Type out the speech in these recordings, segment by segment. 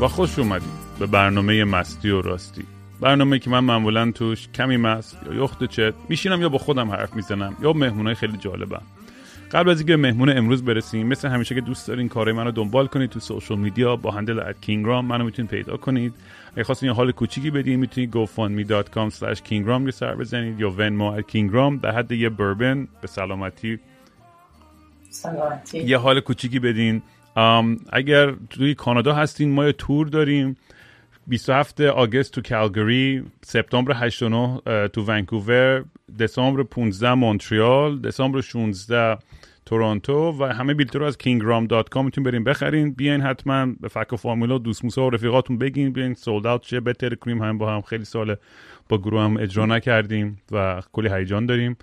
و خوش اومدید به برنامه مستی و راستی. برنامه که من معمولا توش کمی مست یا یخت چت میشینم یا با خودم حرف می‌زنم یا مهمونای خیلی جالبم. قبل از اینکه مهمون امروز برسیم مثل همیشه که دوست دارین کارهای منو دنبال کنید تو سوشال میدیا با هندل ات کینگرام منو می‌تونید پیدا کنید. اگه خواستین یه حال کوچیکی بدین می‌تونید gofundme.com slash kingram سر بزنید یا venmo at kingram در حد یه بربن به سلامتی. سلامتی. یه حال کوچیکی بدین. اگر توی کانادا هستین ما یه تور داریم. 27 آگست تو کالگری سپتامبر 8 و 9 تو ونکوور دسامبر 15 مونتریال دسامبر 16 تورنتو و همه بیلت رو از kingram.com می‌تونین برین بخرین. بیاین حتما به فک و فامیلا دوست موسا و رفیقاتون بگین بیاین سولد اوت چه بهتر کنیم هم با هم خیلی سال با گروه هم اجرا نکردیم و کلی هیجان داریم.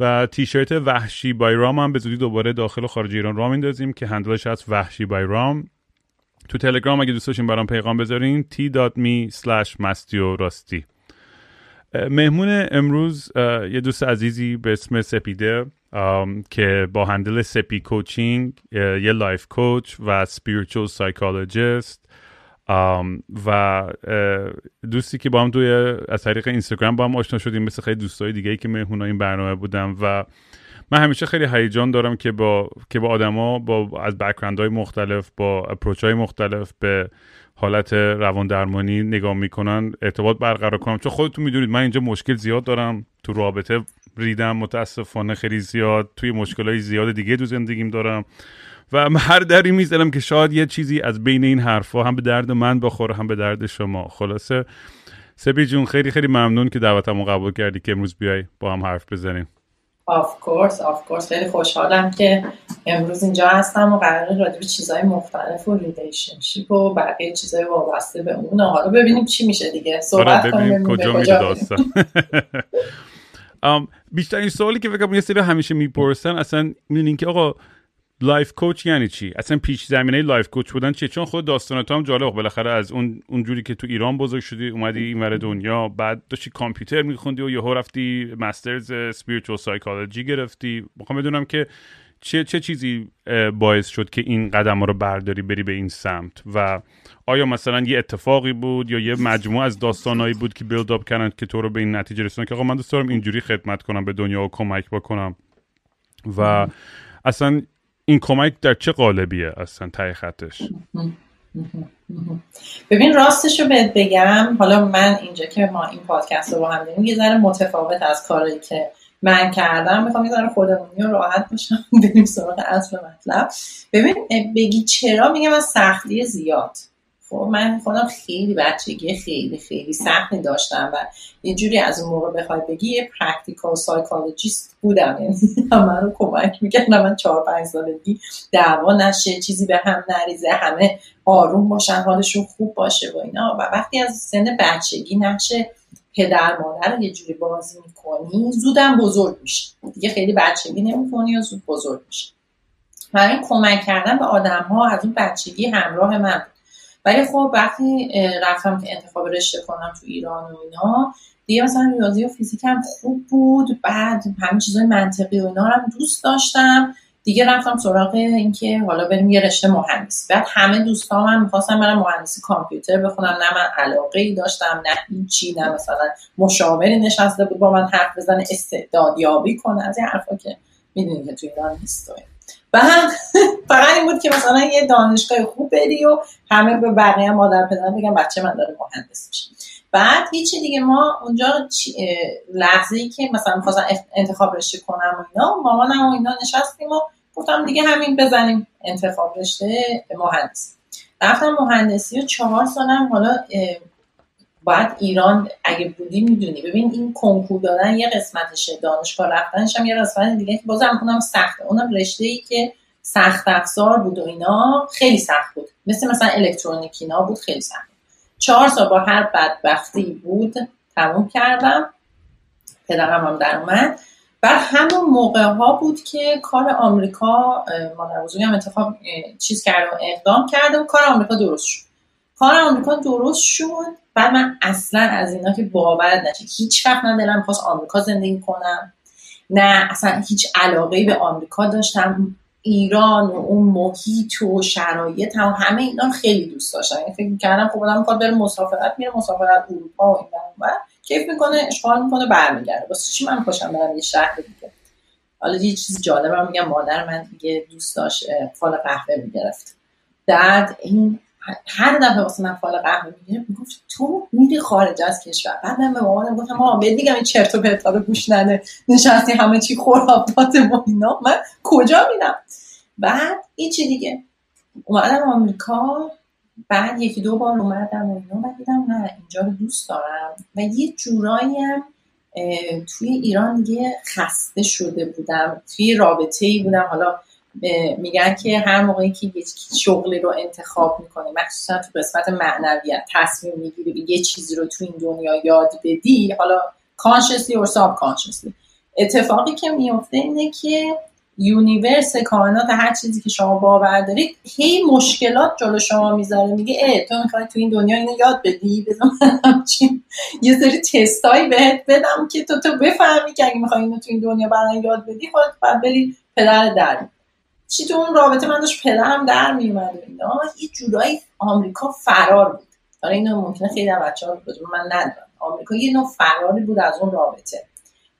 و تیشرت وحشی by رام هم به زودی دوباره داخل و خارج ایران را میندازیم که handle ش هست وحشی by رام. تو تلگرام اگه دوست داشتین برام پیغام بذارین t.me slash راستی مهمون امروز یه دوست عزیزی به اسم سپیده که با handle Sepicoaching یه life coach و spiritual psychologist و دوستی که با هم توی از طریق اینستاگرام با هم آشنا شدیم مثل خیلی دوستای دیگه ای که مهمون این برنامه بودن و من همیشه خیلی هیجان دارم که با که با آدما با از بک‌گراند های مختلف با اپروچ های مختلف به حالت روان درمانی نگاه می‌کنن ارتباط برقرار کنم. چون خودتون می‌دونید من اینجا مشکل زیاد دارم تو رابطه ریدم متاسفانه خیلی زیاد توی مشکل های زیاد دیگه تو زندگیم دارم. و هر دری می‌زنم که شاید یه چیزی از بین این حرفها هم به درد من بخوره هم به درد شما. خلاصه؟ سپی جون خیلی خیلی ممنون که دعوتمو قبول کردی که امروز بیای با هم حرف بزنیم. of course of course خیلی خوشحالم که امروز اینجا هستم و قرار راجع به چیزهای مختلف و relationship و بقیه چیزهای وابسته به اون. حالا ببینیم چی میشه دیگه. صحبت آره کنیم کجا میره داستان. بیشترین سوالی که فکر یه سری همیشه می‌پرسن اصلا می‌دونین که آقا life coach یعنی چی؟ اصلا پیش زمینه life coach بودن چیه؟ چون خود داستانات هم جالب. بالاخره از اون اونجوری که تو ایران بزرگ شدی اومدی اینور دنیا بعد داشتی کامپیوتر میخوندی و یهو رفتی masters spiritual psychology گرفتی. می‌خوام بدونم که چه چه چیزی باعث شد که این قدم رو برداری بری به این سمت؟ و آیا مثلا یه اتفاقی بود یا یه مجموعه از داستانایی بود که بیلد اپ کردن که تو رو به این نتیجه رسوندن که آقا من دوست دارم اینجوری خدمت کنم به دنیا و کمک بکنم؟ و اصلا این کمک در چه قالبیه اصلا تای خطش؟ ببین راستش رو بهت بگم. حالا من اینجا که ما این پادکست رو با هم داریم یه ذره متفاوت از کاری که من کردم. می‌خوام یه ذره خودمونی و راحت باشم. بریم سراغ اصل مطلب. ببین بگی چرا؟ میگم از سختی زیاد. خب من خودم خیلی بچگی خیلی خیلی سختی داشتم و یه جوری از اون موقع بخوای بگی یه practical psychologist بودم. یعنی همه رو کمک می‌کردم. من چهار پنج سالگی دعوا نشه چیزی به هم نریزه همه آروم باشن حالشون خوب باشه و اینا. و وقتی از سن بچگی نشه پدر مادر یه جوری بازی می‌کنی زودم بزرگ میشه دیگه خیلی بچگی نمی‌کنی و زود بزرگ میشه همین کمک کردن به آدم ها از اون بچگی همراه من ولی خب وقتی رفتم که انتخاب رشته کنم تو ایران و اینا دیگه مثلا ریاضی و فیزیک هم خوب بود. بعد همین چیزای منطقی و اینا هم دوست داشتم. دیگه رفتم سراغ اینکه حالا بریم یه رشته مهندسی. بعد همه دوستان من می‌خواستم برم مهندسی کامپیوتر بخونم نه من علاقه ای داشتم نه هیچی نه مثلا مشاوری نشسته بود با من حرف بزنه استعدادیابی کنه. از این حرفا که می‌دونی که تو ایران نیست و هم فقط این بود که مثلا یه دانشگاه خوب بری و همه به بقیه مادر پدر بگم بچه من داره مهندس میشه. بعد هیچی دیگه ما اونجا لحظه ای که مثلا می‌خواستم انتخاب رشته کنم و اینا مامانم و اینا نشستیم و گفتم دیگه همین بزنیم انتخاب رشته مهندسی. رفتم مهندسی و چهار سالم حالا باید ایران اگه بودی می‌دونی. ببین این کنکور دادن یه قسمتشه دانشگاه رفتنش هم یه قسمت دیگه. که بازم اونم سخته. اونم رشته ای که سخت افزار بود و اینا خیلی سخت بود. مثل مثلا الکترونیک اینا بود خیلی سخت. چهار سال با هر بدبختی بود تموم کردم. پدرم هم در اومد. و همون موقع ها بود که کار آمریکا مادر هم انتخاب چیز کرد و اقدام کرده و کار آمریکا درست شد. کار آمریکا درست شد بعد من اصلا از اینا که باور نشه. هیچ وقت ندارم خواست آمریکا زندگی کنم. نه اصلا هیچ علاقه به آمریکا داشتم. ایران و اون محیط و شرایط هم همه اینا خیلی دوست داشتم. یعنی فکر می‌کردم خب آدم می‌خواد بره مسافرت میره مسافرت اروپا و این و کیف می‌کنه اشغال می‌کنه برمیگرده. واسه چی من خوشم برم یه شهر دیگه. حالا یه چیز جالبم میگم مادر من دیگه دوست داشت فال قهوه می‌گرفت. بعد این هر دفعه واسه من فال قهوه می‌گیره می‌گفت تو میری خارج از کشور. بعد من به مامانم گفتم ها به دیگه این چرت و پرتا رو گوش نده. نشستی همه چی خرافات و اینا. من کجا میرم؟ بعد این چی دیگه؟ اومدم آمریکا بعد یکی دو بار اومدم و اینا. بعد دیدم نه اینجا رو دوست دارم. و یه جورایی هم توی ایران دیگه خسته شده بودم. توی رابطه ای بودم. حالا میگن که هر موقعی که یه شغلی رو انتخاب می‌کنی مخصوصا تو قسمت معنویت تصمیم می‌گیری یه چیزی رو تو این دنیا یاد بدی حالا consciously و subconsciously اتفاقی که میفته اینه که universe کائنات هر چیزی که شما باور دارید هی مشکلات جلو شما می‌ذاره. میگه اه تو می‌خوای تو این دنیا اینو یاد بدی؟ بزن یه سری تستایی بهت بدم که تو تو بفهمی که اگه می‌خوای اینو تو این دنیا برای یاد بدی خودت باید بری پدر در چی تو اون رابطه من داشت پدرم در میومد و اینا. یه جورایی آمریکا فرار بود. حالا اینو ممکنه خیلی بچه ها من ندارم آمریکا یه نوع فراری بود از اون رابطه.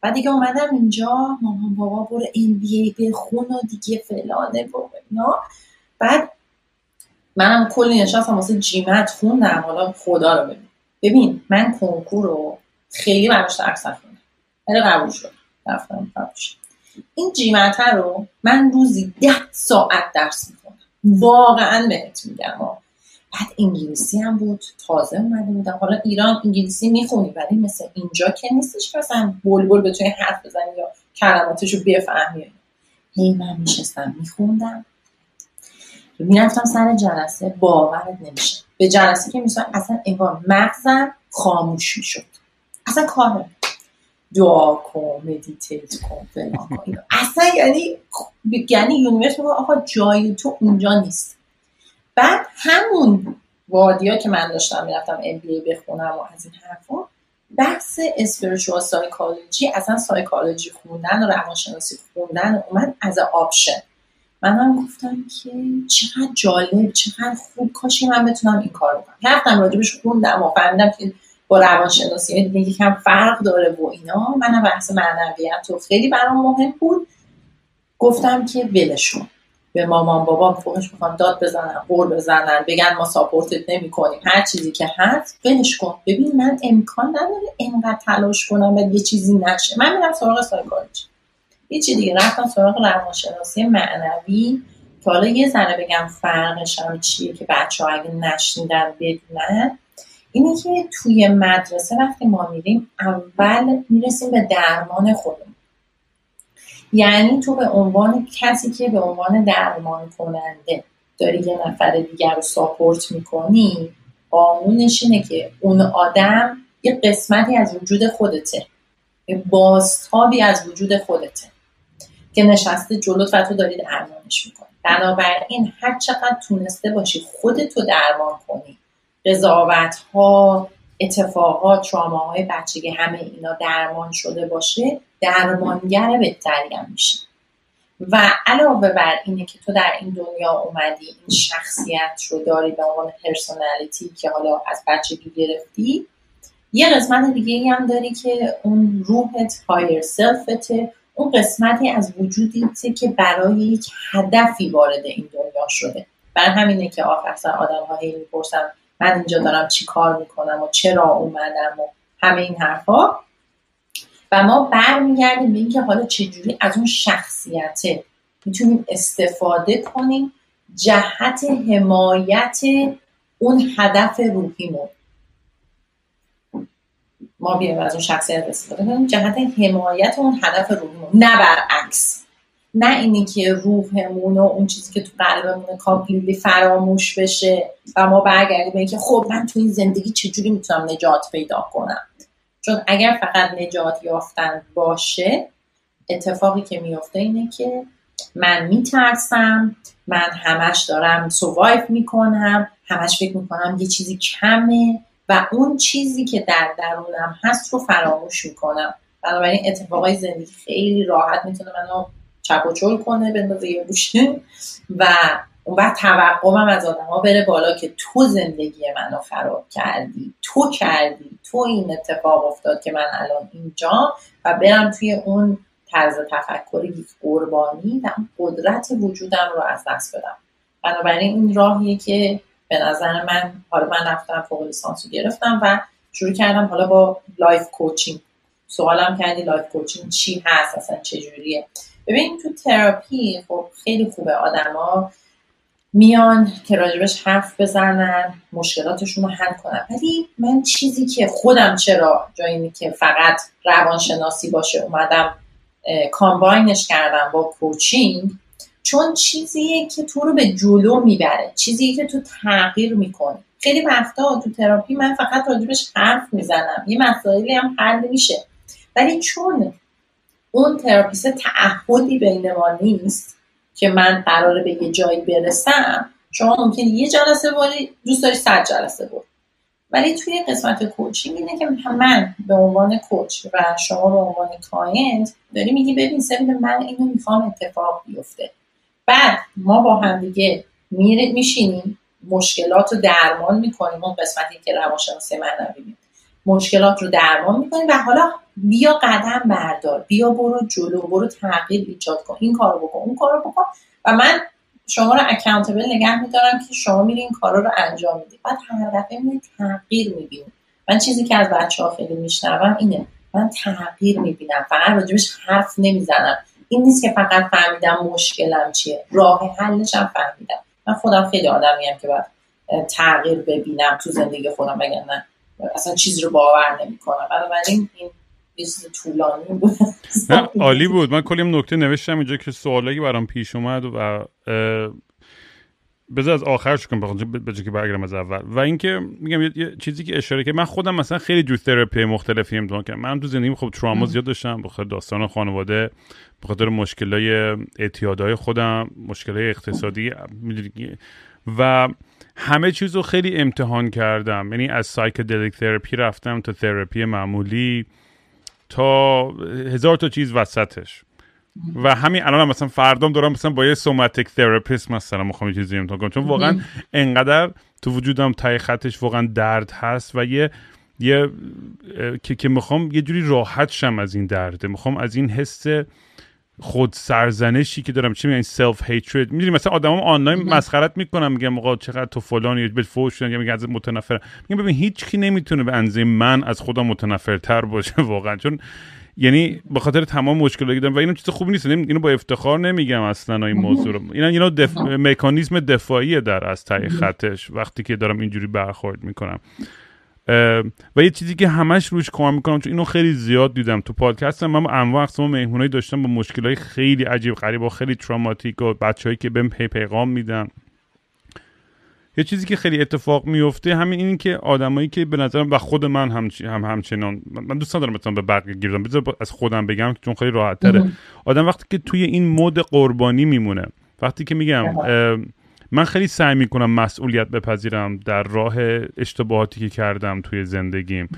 بعد دیگه اومدم اینجا مامان بابا برو ام بی ای بخون و دیگه فلانه و اینا. بعد منم کلی نشستم واسه جیمت خوندم. حالا خدا رو ببین. ببین من کنکور رو خیلی براش درس خوندم ولی قبول شد. رفتم قبول این جیمت رو من روزی ده ساعت درس می‌خونم. واقعا بهت میگم بعد انگلیسی هم بود تازه اومده بودم. حالا ایران انگلیسی می‌خونی ولی مثل اینجا که نیستش که مثلا بلبل بتونی حرف بزنی یا کلماتش رو بفهمی. هی من میشستم میخوندم. می‌رفتم سر جلسه باورت نمیشه. به جلسه که میشم اصلا انگار مغزم خاموش می‌شد. اصلا کار دعا کن meditate کن فلان اصلا یعنی یعنی universe آقا جای تو اونجا نیست. بعد همون وادیا که من داشتم می‌رفتم MBA بخونم و از این حرفا بحث spiritual psychology اصلا سایکولوژی خوندن و روانشناسی خوندن اومد از option منم گفتم که چقدر جالب چقدر خوب کاشکی من بتونم این کار بکنم رفتم راجبش خوندم و فهمیدم که با روانشناسی یکم فرق داره و اینا. منم بحث معنویت و خیلی برام مهم بود. گفتم که ولشون. به مامان بابام فوقش می‌خوان داد بزنن قول بزنن بگن ما ساپورتت نمی کنیم هر چیزی که هست ولش کن. ببین من امکان نداره اینقدر تلاش کنم و یه چیزی نشه. من میرم سراغ سایکولوژی چی دیگه رفتم سراغ روانشناسی معنوی. که حالا یه ذره بگم فرقش چیه که بچه ها اگه نشنیدن بدونن. اینه که توی مدرسه وقتی ما میریم اول می‌رسیم به درمان خودمون. یعنی تو به عنوان کسی که به عنوان درمان کننده داری یه نفر دیگر رو ساپورت می‌کنی قانونش اینه که اون آدم یه قسمتی از وجود خودته. یه بازتابی از وجود خودته که نشسته جلوت و تو داری درمانش می‌کنی. بنابراین هر چقدر تونسته باشی خودتو درمان کنی قضاوت ها اتفاقات های بچگی همه اینا درمان شده باشه درمانگر بهتری هم میشه. و علاوه بر اینه که تو در این دنیا اومدی این شخصیت رو داری به عنوان پرسونالیتی که حالا از بچگی گرفتی یه قسمت دیگه هم داری که اون روحت هایر سلفته اون قسمتی از وجودیته که برای یک هدفی وارد این دنیا شده. بر همینه که آخر سر آدم ها می‌پرسن من اینجا دارم چی کار می‌کنم و چرا اومدم و همه این حرفا. و ما برمیگردیم به اینکه حالا چجوری از اون شخصیته می‌تونیم استفاده کنیم جهت حمایت اون هدف روحیمون. ما بیایم از اون شخصیت استفاده کنیم جهت حمایت اون هدف روحیمون. نه برعکس. نه اینی که روحمون و اون چیزی که تو قلبمون کامپلیلی فراموش بشه و ما برگردیم به اینکه خب من تو این زندگی چجوری می‌تونم نجات پیدا کنم؟ چون اگر فقط نجات یافتن باشه اتفاقی که میفته اینه که من میترسم من همش دارم سوایف می‌کنم همش فکر می‌کنم یه چیزی کمه و اون چیزی که در درونم هست رو فراموش می‌کنم. بنابراین اتفاقای زندگی خیلی راحت می‌تونه منو چپ و چل کنه بندازه یه گوشه و اون بعد توقعم از ها بره بالا که تو زندگی منو خراب کردی. تو کردی. تو این اتفاق افتاد که من الان اینجا و برم توی اون طرز تفکری قربانی و قدرت وجودم رو از دست بدم. بنابراین این راهیه که به نظر من حالا من رفتم فوق لیسانس گرفتم و شروع کردم حالا با life coaching. سوالم کردی life coaching چی هست؟ اصلا چجوریه؟ ببین تو تراپی خب خیلی خوبه آدما میان که راجبش حرف بزنن مشکلاتشون رو حل کنن. ولی من چیزی که خودم چرا جایی که فقط روانشناسی باشه اومدم combine ش کردم با coaching چون چیزیه که تو رو به جلو می‌بره چیزی که تو تغییر می‌کنه خیلی وقتا تو تراپی من فقط راجبش حرف می‌زنم یه مسائلی هم حل میشه. ولی چون اون therapist تعهدی بین ما نیست که من قراره به یه جایی برسم. شما ممکن یه جلسه بیای دوست داری صد جلسه بیای ولی توی قسمت coaching اینه که من به عنوان coach و شما به عنوان client داری میگی ببین سپی من اینو می‌خوام اتفاق بیفته. بعد ما با هم دیگه میشینیم مشکلات رو درمان می‌کنیم. اون قسمتی که روانشناسی معنوی مشکلات رو درمان می‌کنیم و حالا بیا قدم بردار بیا برو جلو برو تغییر ایجاد کن این کارو بکن اون کارو بکن. و من شما رو اکانتبل نگه میدارم که شما میری این کارا رو انجام میدی. بعد هر دفعه می تغییر می‌بینی من چیزی که از بچه ها خیلی میشنوم اینه من تغییر می‌بینم. فقط راجبش حرف نمی‌زنم. این نیست که فقط فهمیدم مشکلم چیه. راه حلشم فهمیدم. من خودم خیلی آدمی هم که باید تغییر ببینم تو زندگی خودم بگن نه اصلا چیزی رو باور نمی‌کنم. بنابراین این طولانی بود. نه عالی بود. من کلی نکته نوشتم اینجا که سوالایی برام پیش اومد و بذار از آخرش کنم به که برگردم از اول. و اینکه میگم یه چیزی که اشاره که من خودم مثلا خیلی جو تراپی مختلفی امتحان کردم من تو زندگیم خب تراما زیاد داشتم بخاطر داستان خانواده به خاطر مشکلای اعتیادهای خودم مشکلای اقتصادی و همه چیز رو خیلی امتحان کردم. یعنی از psychedelic therapy رفتم تا تراپی معمولی تا هزار تا چیز وسطش. و همین الان هم مثلا فردام دارم مثلا با یه somatic therapist مثلا می‌خوام چیزی امتحان کنم. چون واقعا انقدر تو وجودم ته خطش واقعا درد هست و یه یه که که می‌خوام یه جوری راحت شم از این درده می‌خوام از این حس خود سرزنشی که دارم. چی میگن؟ self-hatred می‌دونی مثلا آدمام آنلاین مسخرت می‌کنم میگم آقا چقدر تو فلان یا به فوش شدن یا میگن از متنفر میگم ببین هیچ کی نمی‌تونه به اندازه من از خودم متنفرتر باشه واقعا. چون یعنی به خاطر تمام مشکلاتی دارم و اینم چیز خوبی نیست. اینو با افتخار نمیگم اصلا این موضوع رو. اینا اینا دف... مکانیزم دفاعی در از ته خطش. وقتی که دارم اینجوری برخورد می‌کنم. و یه چیزی که همش روش کار می‌کنم چون اینو خیلی زیاد دیدم تو پادکست من انواع اقسام مهمونایی داشتم با مشکلای خیلی عجیب غریب و خیلی traumatic و بچههایی که بهم پی پیغام میدن. یه چیزی که خیلی اتفاق میفته همین این که آدمایی که به نظرم و خود من هم, هم همچنان من دوست ندارم مثلا به بقیه گیرم بذار از خودم بگم چون خیلی راحت تره. آدم وقتی که توی این مود قربانی میمونه وقتی که میگم من خیلی سعی می‌کنم مسئولیت بپذیرم در راه اشتباهاتی که کردم توی زندگیم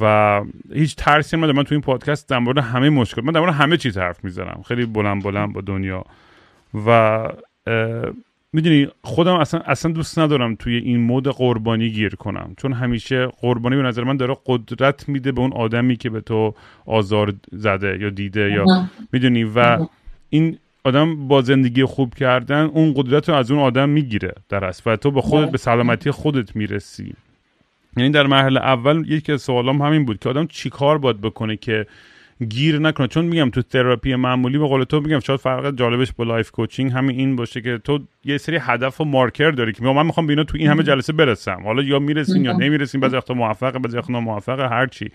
و هیچ ترسی ندارم. من توی این پادکست در مورد همه مشکل من در مورد همه چیز حرف می‌زنم. خیلی بلند بلند با دنیا. و می‌دونی خودم اصلا اصلا دوست ندارم توی این مود قربانی گیر کنم. چون همیشه قربانی به نظر من داره قدرت میده به اون آدمی که به تو آزار زده یا دیده یا می‌دونی؟ و این آدم با زندگی خوب کردن اون قدرت رو از اون آدم می‌گیره در اصل. و تو به خودت به سلامتی خودت می‌رسی. یعنی در مرحله اول یکی از سوالام همین بود که آدم چیکار باید بکنه که گیر نکنه. چون میگم تو تراپی معمولی به قول تو میگم شاید فرق جالبش با life coaching همین این باشه که تو یه سری هدف و مارکر داری که من می‌خوام به اینا تو این همه جلسه برسم. حالا یا می‌رسین یا نمی‌رسین بعضی وقتا موفقه بعضی وقتا ناموفقه هر چی.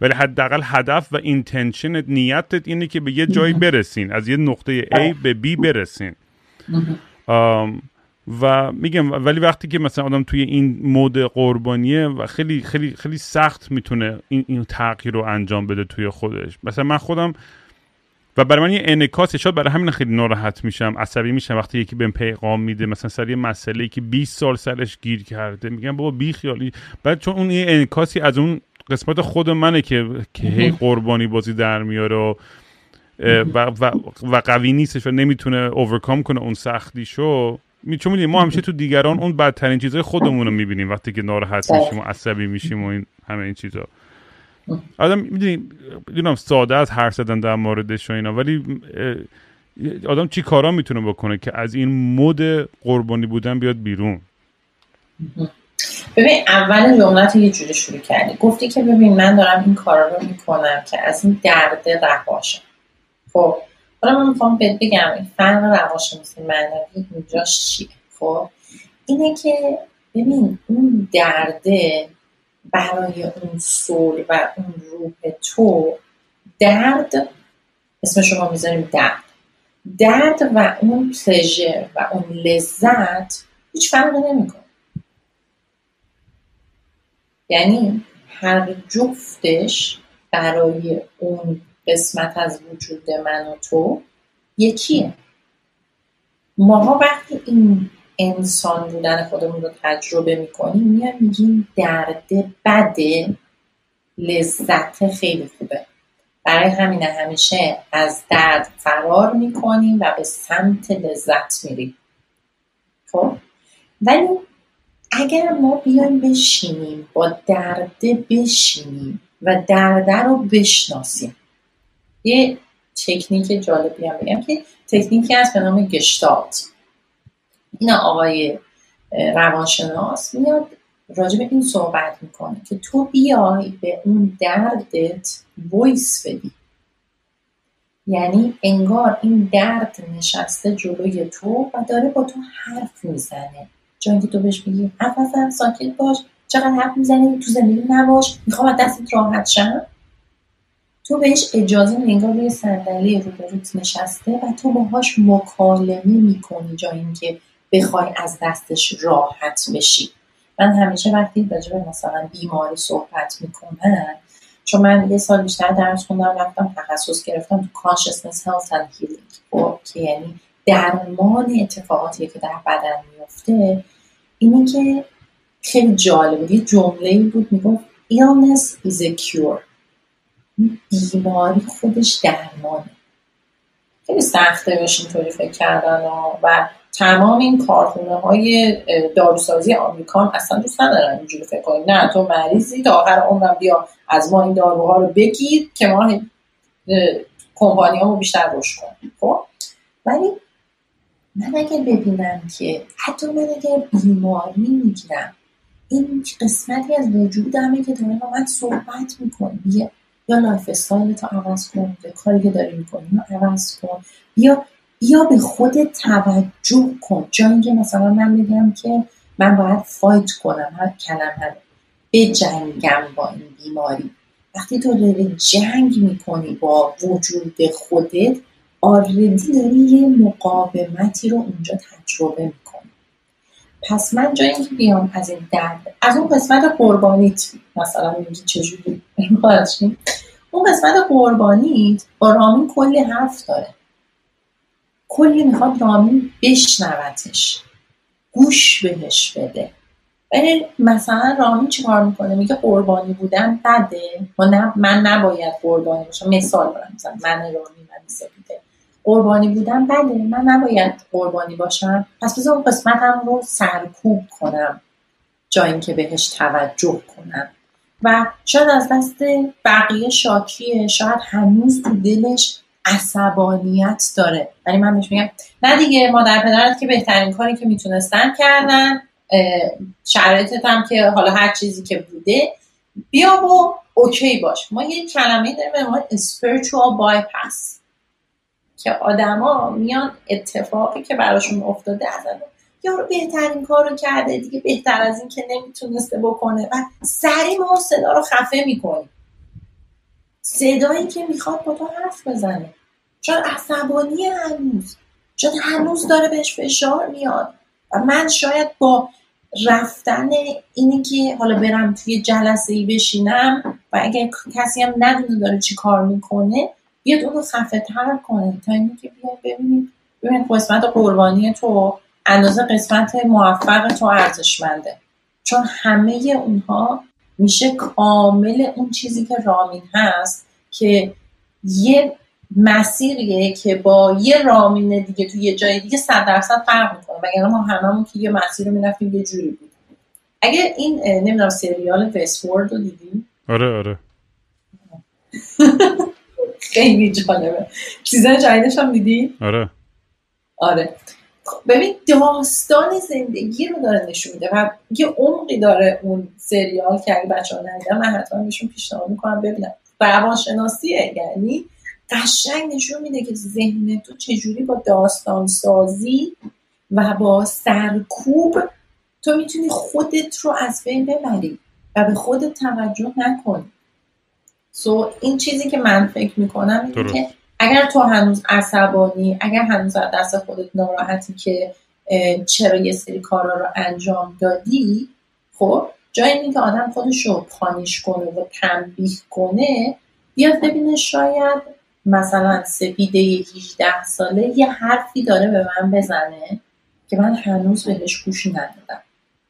ولی حداقل هدف و intention نیتت اینه که به یه جایی برسین. از یه نقطه A به B برسین. و میگم ولی وقتی که مثلا آدم توی این mode قربانیه و خیلی خیلی خیلی سخت می‌تونه این, این تغییر رو انجام بده توی خودش. مثلا من خودم و برای من یه انکاسی شاید برای همین خیلی ناراحت میشم عصبی میشم وقتی یکی بهم پیغام میده مثلا سر یه مسئله که 20 سال سرش گیر کرده میگم بابا بی خیالی بعد چون اون یه انکاسی از اون قسمت خود منه که که هی قربانی بازی در میاره و و, و, و قوی نیستش و نمی‌تونه اوورکام کنه اون سختیشو. چون می‌دونیم ما همیشه تو دیگران اون بدترین چیزهای خودمون رو می‌بینیم وقتی که ناراحت میشیم و عصبی میشیم و این همه این چیزا. آدم می‌دونیم می‌دونم ساده از حرف زدن در موردش و اینا ولی آدم چی کارا می‌تونه بکنه که از این مود قربانی بودن بیاد بیرون؟ ببین اول جملت یه جوری شروع کردی. گفتی که ببین من دارم این کارا رو می‌کنم که از این درده رهاشم خب حالا من می‌خوام بهت بگم این فرق روانشناسی معنوی اینجاش چیه خب اینه که ببین اون درده برای اون سول و اون روح تو درد اسم شما می‌ذاریم درد. درد و اون پلژر و اون لذت هیچ فرقی نمی‌کنه. یعنی هر جفتش برای اون قسمت از وجود من و تو یکیه. ماها وقتی این انسان بودن خودمون رو تجربه می‌کنیم میان میگیم درد بده لذت خیلی خوبه. برای همین همیشه از درد فرار می‌کنیم و به سمت لذت میریم. خب؟ ولی اگر ما بیایم بشینیم با درده بشینیم و درده رو بشناسیم یه تکنیک جالبی هم بگم که تکنیکی هست به نام گشتالت این آقای روانشناس میاد راجع به این صحبت می‌کنه که تو بیای به اون دردت ویس بدی. یعنی انگار این درد نشسته جلوی تو و داره با تو حرف می‌زنه. جایی که تو بهش بگی حرف ساکت باش چقدر حرف می‌زنی تو زندگی نباش می‌خوام از دستت راحت شم؟ تو بهش اجازه انگار روی صندلی روبروت نشسته و تو باهاش مکالمه می‌کنی جای اینکه بخوای از دستش راحت بشی. من همیشه وقتی راجع مثلا بیماری صحبت می‌کنم چون من یه سال بیشتر درس خوندم رفتم تخصص گرفتم تو consciousness health and healing که یعنی درمان اتفاقاتی که در بدن میفته اینه که خیلی جالبه یه جمله بود می‌گفت illness is a cure. بیماری خودش درمانه. خیلی سخته بهش اینطوری فکر کردن و تمام این کارخونه های داروسازی آمریکا اصلا دوست ندارن اینجوری فکر کنید نه تو مریضی تا آخر عمرم بیا از ما این داروها رو بگیر که ما کمپانی بیشتر روش کنیم. خب؟ ولی من اگر ببینم که حتی من اگر بیماری می‌گیرم این قسمتی از وجودمه که داره با من صحبت می‌کنه یا lifestyle تو عوض کن یا کاری که داری می‌کنی رو عوض کن یا بیا به خودت توجه کن. جایی که مثلا من بگم که من باید fight کنم هر کلمه به جنگم با این بیماری. وقتی تو داری جنگ می‌کنی با وجود خودت آردی داری یه مقاومتی رو اونجا تجربه می‌کنی. پس من جایی که بیام از این درد از اون قسمت قربانیت مثلا میگی چجوری اون قسمت قربانیت با رامین کلی حرف داره. کلی می‌خواد رامین بشنوتش گوش بهش بده. ولی مثلا رامین چیکار می‌کنه؟ میگه قربانی بودن بده. من نباید قربانی باشم. مثال برم مثلا من رامین من سپیده. قربانی بودن بده من نباید قربانی باشم. پس بذار اون قسمتم رو سرکوب کنم جایی که بهش توجه کنم. و شاید از دست بقیه شاکیه شاید هنوز تو دلش عصبانیت داره. ولی من بهش میگم نه دیگه مادر پدرت که بهترین کاری که می‌تونستن کردن شرایطت هم که حالا هر چیزی که بوده بیا و اوکی باش. ما یه کلمه داریم عنوان spiritual bypass. که آدما میان اتفاقی که براشون افتاده از یارو بهترین کار رو کرده دیگه بهتر از این که نمی‌تونسته بکنه. و سری ما صدا رو خفه می‌کنیم صدایی که می‌خواد با تو حرف بزنه. چون عصبانی هنوز. چون هنوز داره بهش فشار میاد. و من شاید با رفتن اینی که حالا برم توی جلسه ای بشینم و اگر کسی هم ندونه داره چی کار می‌کنه بیاد اونو خفه تر کنه تا اینی که بیاد ببینیم ببین قسمت قربانی تو اندازه قسمت موفق تو ارزشمنده. چون همه اونها میشه کامل اون چیزی که رامین هست که یه مسیریه که با یه رامین دیگه تو یه جای دیگه صد درصد فرق می‌کنه. وگرنه ما هممون که یه مسیر رو می‌رفتیم یه جوری بود. اگه این نمی‌دونم سریال وستورد رو دیدی آره آره. خیلی جالبه. چیزای جدیدش هم دیدی؟ آره. آره. ببین داستان زندگی رو داره نشون میده و یه عمقی داره اون سریال که اگه بچه ها ندیدن من حتما بهشون پیشنهاد می‌کنم ببینم روانشناسیه یعنی قشنگ نشون میده که ذهن تو چجوری با داستان سازی و با سرکوب تو می‌تونی خودت رو از بین ببری و به خودت توجه نکنی. سو این چیزی که من فکر می‌کنم اینه که اگر تو هنوز عصبانی اگر هنوز از دست خودت ناراحتی که چرا یه سری کارا رو انجام دادی خب جای اینکه که آدم خودش رو پانیش کنه و تنبیه کنه. بیاد ببینه شاید مثلا سپیده 18 ساله یه حرفی داره به من بزنه که من هنوز بهش گوش ندادم.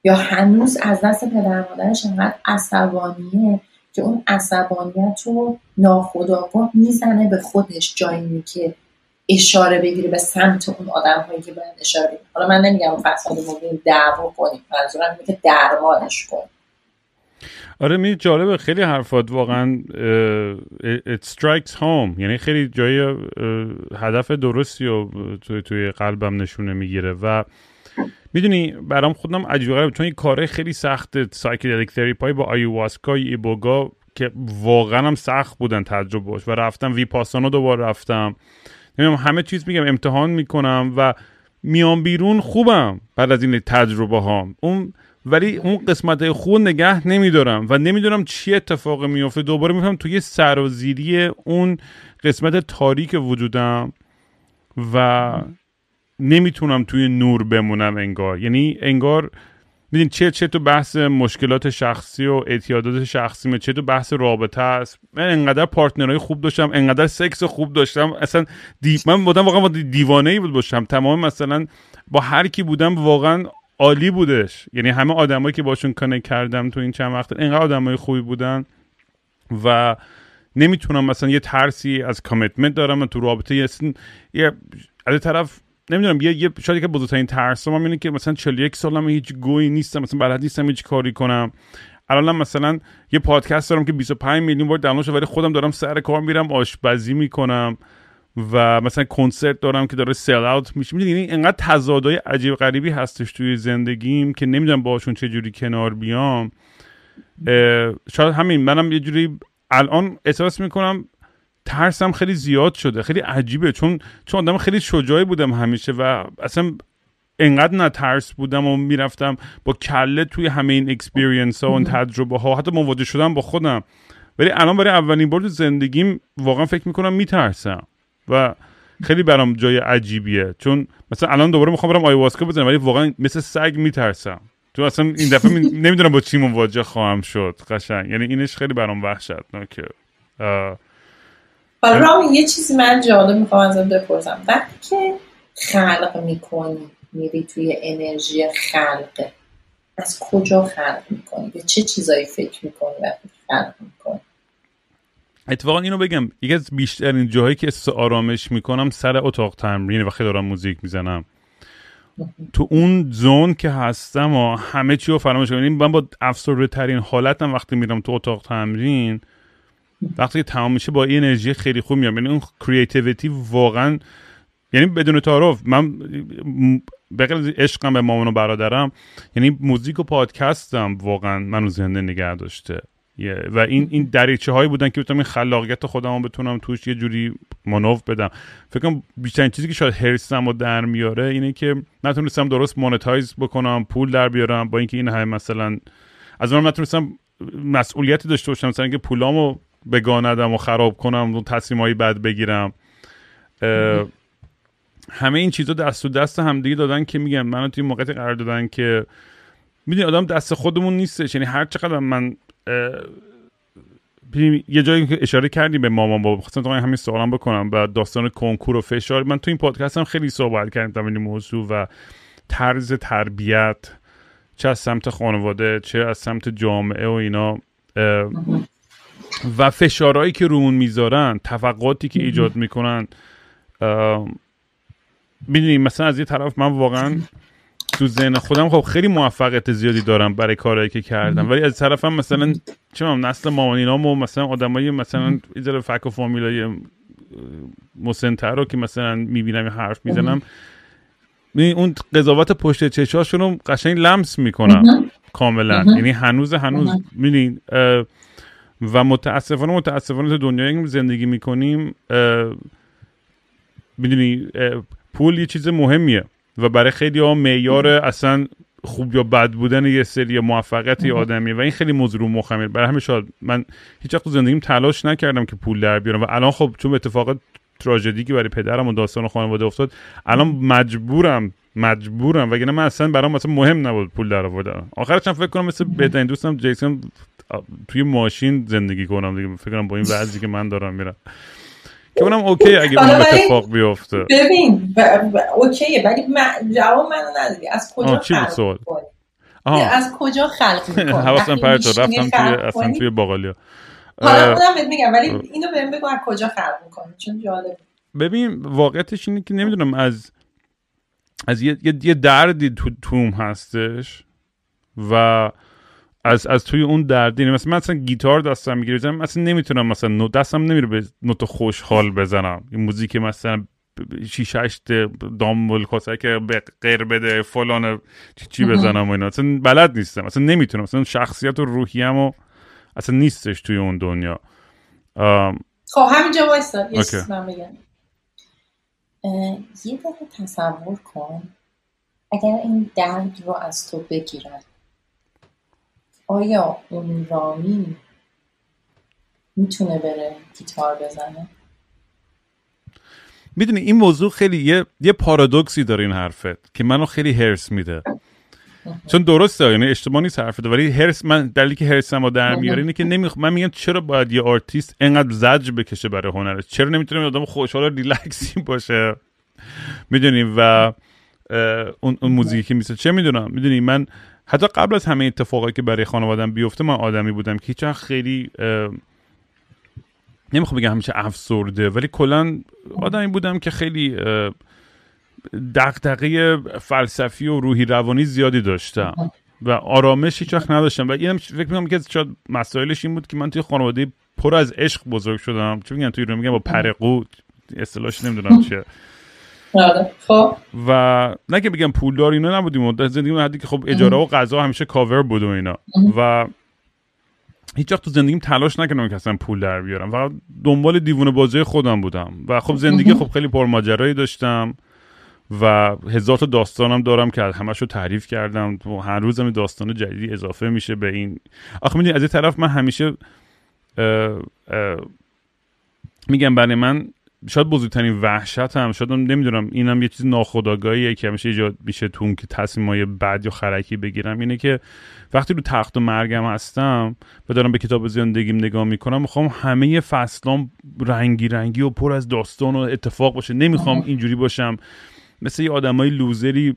یا هنوز از دست پدر مادرش انقدر عصبانیه. که اون عصبانیت رو ناخداگاه می‌زنه به خودش جایی که اشاره بگیره به سمت اون آدم هایی که باید اشاره بگیره. حالا من نمیگم فساد مبین دعوا کنیم. منظورم اینه که درمانش کنیم. آره می جالبه. خیلی حرفات واقعا it strikes home. یعنی خیلی جای هدف درستی و توی, توی قلبم نشونه می‌گیره و می‌دونی برام خودم عجیبه چون این کاره خیلی سخت psychedelic therapy با آیواسکا ایبوگا که واقعا هم سخت بودن تجربهش و رفتم ویپاسانا دوباره رفتم. نمی‌دونم همه چیز میگم امتحان می‌کنم و میام بیرون خوبم بعد از این تجربه ها اون ولی اون قسمت خوب نگه نمیدارم و نمی‌دونم چی اتفاق میفته دوباره میفتم توی سرازیری اون قسمت تاریک وجودم و نمی‌تونم توی نور بمونم انگار. یعنی انگار میدین چه چه تو بحث مشکلات شخصی و اعتیادات شخصی چه تو بحث رابطه است. من انقدر پارتنرهای خوب داشتم انقدر سکس خوب داشتم. اصلا دی... من بودم واقعا دیوانه ای بود باشم. تمام مثلا با هر کی بودم واقعا عالی بودش. یعنی همه آدمایی که باشون کنه کردم تو این چند وقت اینقدر آدمای خوبی بودن و نمی‌تونم مثلا یه ترسی از کامیتمنت دارم تو رابطه یه از طرف نمی‌دونم یه, یه شاید که بزرگترین ترس من اینه که مثلا 41 سالم هیچ گویی نیستم مثلا بلد نیستم هیچ کاری کنم. الان مثلا یه پادکست دارم که 25 میلیون بار دانلود ولی خودم دارم سر کار میرم آشپزی می‌کنم و مثلا کنسرت دارم که داره سل اوت میشه. می‌دونی یعنی اینقدر تضادهای عجیب غریبی هستش توی زندگیم که نمی‌دونم باشون چه جوری کنار بیام. شاید همین. منم یه جوری الان احساس می‌کنم ترسم خیلی زیاد شده خیلی عجیبه. چون چون آدم خیلی شجاعی بودم همیشه و اصلا انقدر نه ترس بودم و می‌رفتم با کله توی همه این experience ها و تجربه ها حتی مواجه شدم با خودم. ولی الان برای اولین بار زندگیم واقعا فکر می‌کنم میترسم و خیلی برام جای عجیبیه. چون مثلا الان دوباره می‌خوام برم آیواسکا بزنم ولی واقعا مثل سگ میترسم. تو اصلا این دفعه نمی‌دونم با چی مواجه خواهم شد قشنگ. یعنی اینش خیلی برام وحشتناکه. حالا رام یه چیزی من جالب می‌خوام ازت بپرسم. وقتی که خلق می‌کنی میری توی انرژی خلق از کجا خلق می‌کنی؟ به چه چیزایی فکر می‌کنی وقتی خلق می‌کنی؟ اتفاقا اینو بگم یکی از بیشترین جاهایی که آرامش می‌کنم سر اتاق تمرین وقتی دارم موزیک می‌زنم. تو اون زون که هستم و همه چی رو فراموش کنم یعنی من با افسرده ترین حالتم وقتی میرم تو اتاق تمرین وقتی تمام میشه با این انرژی خیلی خوب میام. یعنی اون کریتیویتی واقعا یعنی بدون تعارف من بغیر عشقم به مامان و برادرم یعنی موزیک و پادکستم واقعا منو زنده نگه داشته. و این این دریچه هایی بودن که بتونم این خلاقیت خودم بتونم توش یه جوری منوف بدم. فکر کنم بیشترین چیزی که شاید هرسم و در میاره اینه که نتونستم درست مونتایز بکنم پول در بیارم با اینکه این همه مثلا از من نتونستم مسئولیتی داشته باشم مثلا اینکه پولامو بگاندم و خراب کنم و تصمیمایی بد بگیرم. همه این چیزا دست و دست همدیگه دادن که میگم منو توی موقعیت قرار دادن که می‌دونی آدم دست خودمون نیستش. یعنی هر چقدر من یه جایی که اشاره کردیم به مامان بابا خواستم تو همین سوالم بکنم و داستان کنکور و فشار. من تو این پادکست هم خیلی صحبت کردم این موضوع و طرز تربیت چه از سمت خانواده چه از سمت جامعه و اینا. و فشارهایی که رومون می‌ذارن توقعاتی که ایجاد می‌کنن می‌دونی مثلا از یه طرف من واقعا تو ذهن خودم خب خیلی موفقیت زیادی دارم برای کارهایی که کردم. ولی از طرفم مثلا چه نسل مامانینام و مثلا آدمای مثلا ایزر فک و فامیلای مسنتر رو که مثلا می‌بینم حرف می‌زنم اون قضاوت پشت چشاشون رو قشنگ لمس می‌کنم کاملا. یعنی هنوز هنوز میدین و متاسفانه متاسفانه تو دنیایی زندگی می‌کنیم می‌دونی پول یه چیز مهمیه و برای خیلی ها معیار اصلا خوب یا بد بودن یه سری موفقیت یه آدمی و این خیلی موضوع رو مخمه برای همین شاید من هیچ وقت زندگیم تلاش نکردم که پول در بیارم و الان خب چون اتفاقات تراژدی که برای پدرم و داستان خانواده افتاد الان مجبورم مجبورم وگرنه من اصلا برام مثلا مهم نبود پول در آوردن. آخرش هم فکر کنم مثل بهترین دوستم جیسون توی ماشین زندگی کنم دیگه. فکر کنم با این وضعی که من دارم میرم. که اونم اوکی اگه اون اتفاق بیفته. ببین اوکیه ولی جواب منو ندادی. از کجا خلق از کجا خلق می‌کنی؟ حواسم پرت رفتم توی اصلا توی باقالیا حالا خودم بهت میگم ولی اینو بهم بگو از کجا خلق می‌کنی چون جالب. ببین واقعیتش اینه که نمی‌دونم از از یه, یه دردی تو توم هستش و از از توی اون دردی مثلا من مثلا گیتار دستم می‌گیرم مثلا نمی‌تونم مثلا دستم نمیره به نوت خوشحال بزنم. این موزیک مثلا شیششت دام که به غیر بده فلان چی, چی بزنم و اینا. اصلا بلد نیستم. اصلا نمی‌تونم. اصلا شخصیت و روحیم و اصلا نیستش توی اون دنیا. خب همینجا وایستا یه من بگم. یه دفعه تصور کن. اگر این درد رو از تو بگیرن. آیا اون رامین می‌تونه بره گیتار بزنه؟ می‌دونی این موضوع خیلی یه, یه پارادوکسی داره این حرفت که منو خیلی حرص میده. چون درسته یعنی اشتباه نیست حرفت ولی حرص من دلیلی که هرسم رو در میاره اینه که نمیخ... من میگم چرا باید یه آرتیست انقدر زجر بکشه برای هنرش چرا نمی‌تونه آدم خوشحال و ریلکسی باشه؟ می‌دونی؟ و اون, اون موزیکی که میسازه چه می‌دونم؟ می‌دونی؟ من حتی قبل از همه اتفاقایی که برای خانوادم بیفته من آدمی بودم که هیچ خیلی نمی‌خوام بگم همیشه افسرده ولی کلا آدمی بودم که خیلی دقدقه فلسفی و روحی روانی زیادی داشتم. و آرامش هیچ وقت نداشتم. و اینم فکر می‌کنم که شاید مسائلش این بود که من توی خانواده پر از عشق بزرگ شدم. چه میگن توی رو میگم با پرقو اصطلاحش نمی‌دونم چیه. آره، خب. و نه که بگم پولدار اینا نبودیم. در زندگی حدی که خب اجاره و غذا همیشه کاور بود و اینا. و هیچ وقت تو زندگیم تلاش نکردم که اصلا پول در بیارم. فقط دنبال دیوونه بازی خودم بودم. و خب زندگی خب خیلی پرماجرایی داشتم. و هزار تا داستانم دارم که همش رو تعریف کردم و هر روزم داستان جدیدی اضافه میشه به این. آخه می‌دونی از یه طرف من همیشه میگم برای من شاید بزرگترین وحشت هم شاید نمی‌دونم اینم یه چیز ناخودآگاهیه که همیشه ایجاد میشه تو که تصمیمای بد یا خرکی بگیرم. اینه که وقتی رو تخت و مرگم هستم و دارم به کتاب زندگیم نگاه می‌کنم می‌خوام همه فصلام رنگی رنگی و پر از داستان و اتفاق باشه. نمی‌خوام اینجوری باشم. مثل یه آدمای لوزری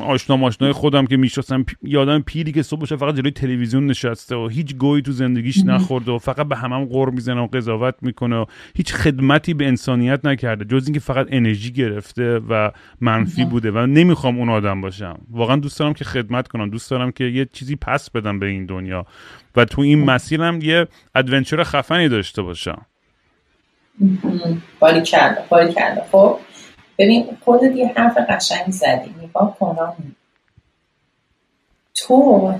آشنا ماشنای خودم که می‌شناسم یه آدم پیری که صبح فقط جلوی تلویزیون نشسته و هیچ گویی تو زندگیش نخورده و فقط به همم غور می‌زنه و قضاوت می‌کنه و هیچ خدمتی به انسانیت نکرده جز اینکه فقط انرژی گرفته و منفی بوده و نمی‌خوام اون آدم باشم. واقعا دوست دارم که خدمت کنم دوست دارم که یه چیزی پس بدم به این دنیا و تو این مسیرم یه ادونچر خفنی داشته باشم. باری کرده باری کرده خب؟ ببین خودت یه حرف قشنگ زدی نگاه کن تو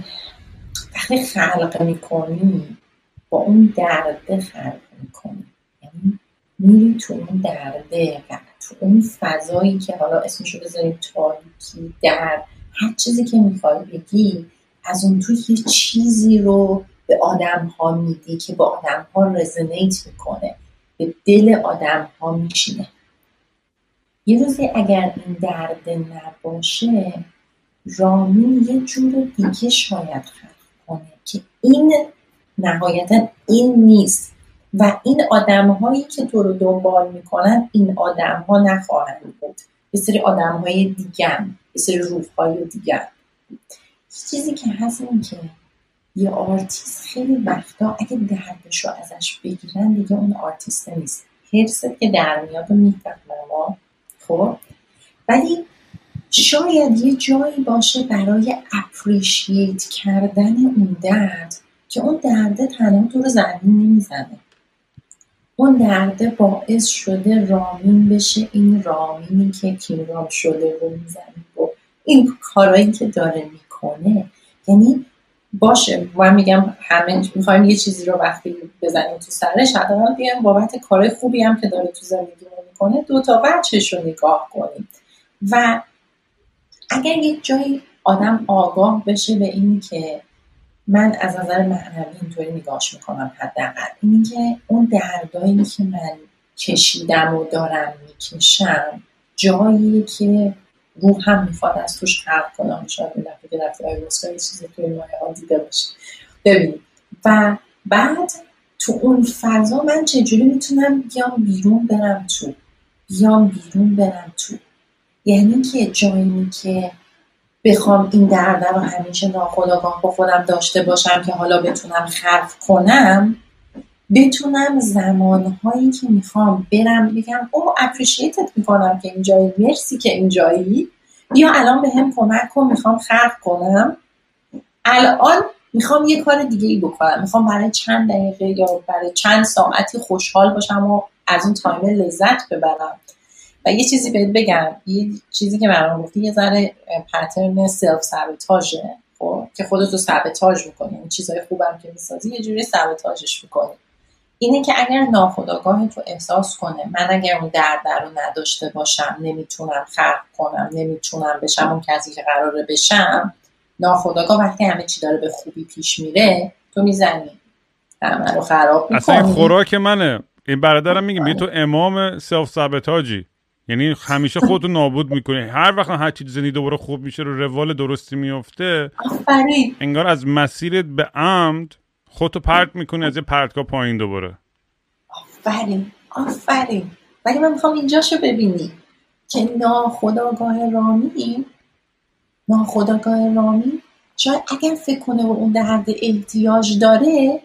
وقتی خلق می‌کنی با اون درده خلق می‌کنی. یعنی میری تو اون درده و تو اون فضایی که حالا اسمشو بذاریم تاریکی در هر چیزی که می‌خوای بگی از اون تو یه چیزی رو به آدم ها میدی که با آدم ها رزونیت می‌کنه. به دل آدم ها میشینه یه روزی اگر این درد نباشه رامین یه جور دیگه شاید خلق کنه که این نهایتا این نیست. و این آدم هایی که تو رو دنبال می‌کنن این آدم ها نخواهند بود. یه سری آدم های دیگر یه سری روح های دیگر چیزی که هست این که یه آرتیست خیلی وقتا اگه دردش رو ازش بگیرن دیگه اون آرتیست نیست. حرصت که در میاد و می‌فهمم خب؟ ولی شاید یه جایی باشه برای appreciate کردن اون درد که اون درده تنها تو رو زمین نمی‌زنه. اون درده باعث شده رامین بشه این رامینی که کیرام شده رو می‌زنه و این کارایی که داره می‌کنه. یعنی باشه من میگم همه می‌خوایم یه چیزی رو وقتی بزنیم تو سرش حداقل بیایم بابت کار خوبی هم که داره تو زندگی می‌کنه دو تا بچهش رو نگاه کنیم. و اگر یک جایی آدم آگاه بشه به این که من از نظر معنوی اینطوری نگاهش می‌کنم حداقل. اینی که اون دردایی که من کشیدم و دارم می‌کشم جایی که روح هم می‌خواد از توش خلق کنم. شاید این دفعه که رفته های چیزی توی مایه ها دیده باشه. و بعد تو اون فضا من چجوری می‌تونم بیام بیرون برم تو بیام بیرون برم تو. یعنی که جایی که بخوام این درده رو همیشه ناخودآگاه با خودم داشته باشم که حالا بتونم خلق کنم بتونم زمانهایی که می‌خوام برم بگم او appreciate ت می‌کنم که اینجایی مرسی که اینجایی. بیا الان بهم کمک کن می‌خوام خلق کنم. الان می‌خوام یه کار دیگه ای بکنم. می‌خوام برای چند دقیقه یا برای چند ساعتی خوشحال باشم و از اون time لذت ببرم. و یه چیزی بهت بگم یه چیزی که من گفتی یه ذره پترن سلف سابوتاژه خب که خودتو سابوتاژ می‌کنی. یعنی چیزای خوبم که می‌سازی یه جوری سابوتاژش می‌کنی. اینه که اگر ناخداگاه تو احساس کنه من اگر اون درد رو نداشته باشم نمی‌تونم خلق کنم نمی‌تونم بشم اون کسی که قراره بشم ناخداگاه وقتی همه چی داره به خوبی پیش میره تو می‌زنی. همه رو خراب می‌کنی. اصلا خوراک منه. این برادرم میگه تو امام سلف سابتاجی یعنی همیشه خودتو نابود می‌کنی. هر وقت هر چیز زندگی دوباره خوب میشه رو روال درستی میفته انگار از مسیرت به عمد خودتو پرت می‌کنی از یه پرتگاه پایین دوباره. آفرین. آفرین. ولی من می‌خوام اینجاشو ببینی که ناخداگاه رامی ناخداگاه رامی شاید اگر فکر کنه به اون درد احتیاج داره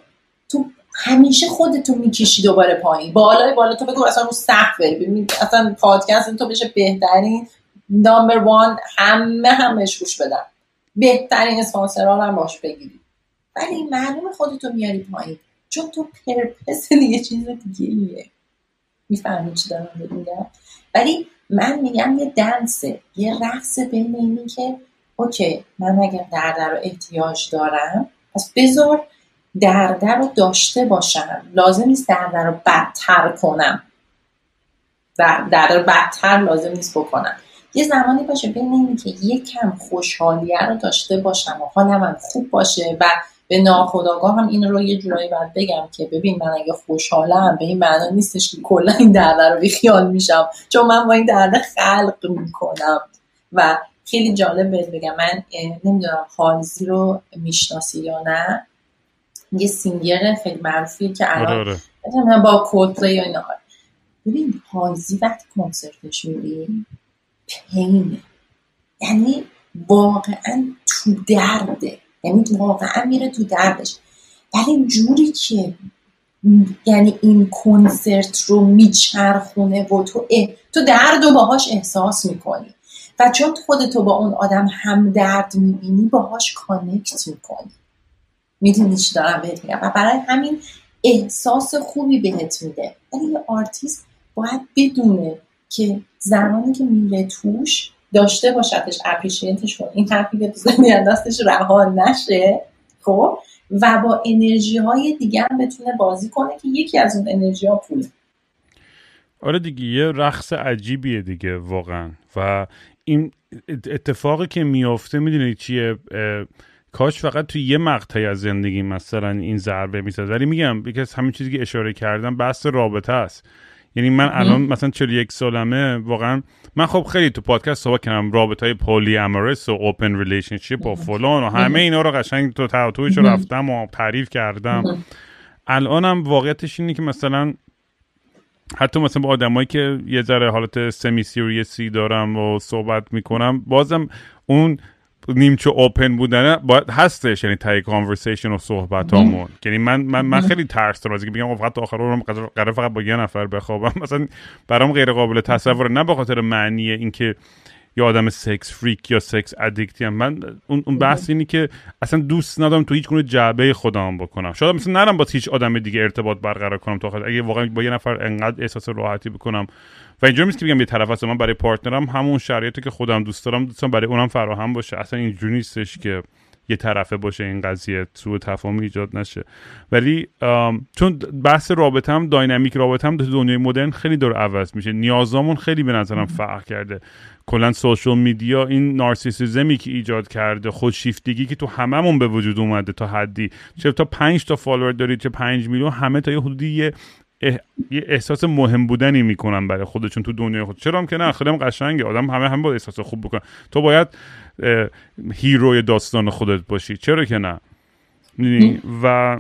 تو همیشه خودتو می‌کشی دوباره پایین. بالای بالا تو بگو اصلا رو سقف بری. اصلا پادکست تو بشه بهترین نامبر وان همه همش گوش بدن. بهترین اسپانسرها هم باش بگیری ولی معلوم خودتو میاری پایین. چون تو پرپس یه چیز دیگه ایه می‌فهمی چی دارم میگم. ولی من میگم یه دنسه. یه رقص بین اینی که اوکی من اگر درده رو احتیاج دارم پس بذار درده رو داشته باشم. لازم نیست درده رو بدتر کنم. درده رو بدتر لازم نیست بکنم. یه زمانی باشه بین اینی که یکم خوشحالیه رو داشته باشم. و حالم خوب باشه و به ناخداگاه هم این رو یه جورایی باید بگم که ببین من اگه خوشحالم به این معنا نیستش که کلا این درده رو بیخیال میشم. چون من با این درده خلق می‌کنم. و خیلی جالب بهت بگم. من نمی‌دونم خالزی رو می‌شناسی یا نه. یه سینگر خیلی معروفیه که الان آره آره. با کولپلی یا اینا. ببین حالزی وقتی کنسرتش میری پینه. یعنی واقعا تو درده. یعنی واقعا میره تو دردش. ولی جوری که یعنی این کنسرت رو میچرخونه و تو تو درد و باهاش احساس می‌کنی. و چون خودتو با اون آدم هم درد می‌بینی باهاش connect می‌کنی. می‌دونی چی دارم بهت میگم. و برای همین احساس خوبی بهت میده. ولی یه آرتیست باید بدونه که زمانی که میره توش داشته باشدش appreciate ش کن این حرفی که تو دستش رها نشه خب؟ و با انرژی های دیگه هم بتونه بازی کنه که یکی از اون انرژی ها پوله. آره دیگه یه رقص عجیبیه دیگه واقعا. و این اتفاقی که میافته می‌دونی چیه؟ کاش فقط توی یه مقطعی از زندگی مثلا این ضربه می‌زد. ولی میگم یکی از همین چیزی که اشاره کردم بحث رابطه است. یعنی من الان مثلا 41 سالمه واقعا من خب خیلی تو پادکست صحبت کردم رابطه های polyamorous و open relationship و فلان و همه اینا رو قشنگ توش رو رفتم و تعریف کردم. الانم واقعیتش اینه که مثلا حتی مثلا با آدمایی که یه ذره حالت semi serious ی دارم و صحبت می‌کنم بازم اون نیمچه open بودنه باید هستش یعنی تای conversation و صحبت همون یعنی من من من خیلی ترس دارم از اینکه بگم فقط آخر رو قرار فقط با یه نفر بخوابم. مثلا برام غیر قابل تصور نه به خاطر معنی اینکه یا آدم sex freak یا sex addict ی هم من اون, اون بحث اینی که اصلا دوست ندارم تو هیچ گونه جعبه خودم بکنم. شاید مثلا نرم با هیچ آدم دیگه ارتباط برقرار کنم تا اگه واقعا با یه نفر انقدر احساس راحتی بکنم و اینجا نیست که بگم یه طرف هست من برای پارتنرم همون شرایطی که خودم دوست دارم دوستم برای اونم فراهم باشه. اصلا اینجوری نیستش که یه طرفه باشه این قضیه سوء تفاهم ایجاد نشه. ولی چون بحث رابطه هم داینامیک رابطه هم تو دنیای مدرن خیلی داره عوض میشه. نیازامون خیلی به نظرم فرق کرده. کلا سوشال میدیا این نارسیسیزمی که ایجاد کرده خودشیفتگی که تو هممون به وجود اومده تا حدی. چه تا 5 تا فالوور دارید چه 5 میلیون همه تا یه حدودی یه احساس مهم بودنی می‌کنن برای خودشون تو دنیای خود. چرا هم که نه؟ خیلی هم قشنگه. آدم همه هم باید احساس خوب بکنن. تو باید هیروی داستان خودت باشی. چرا که نه؟ و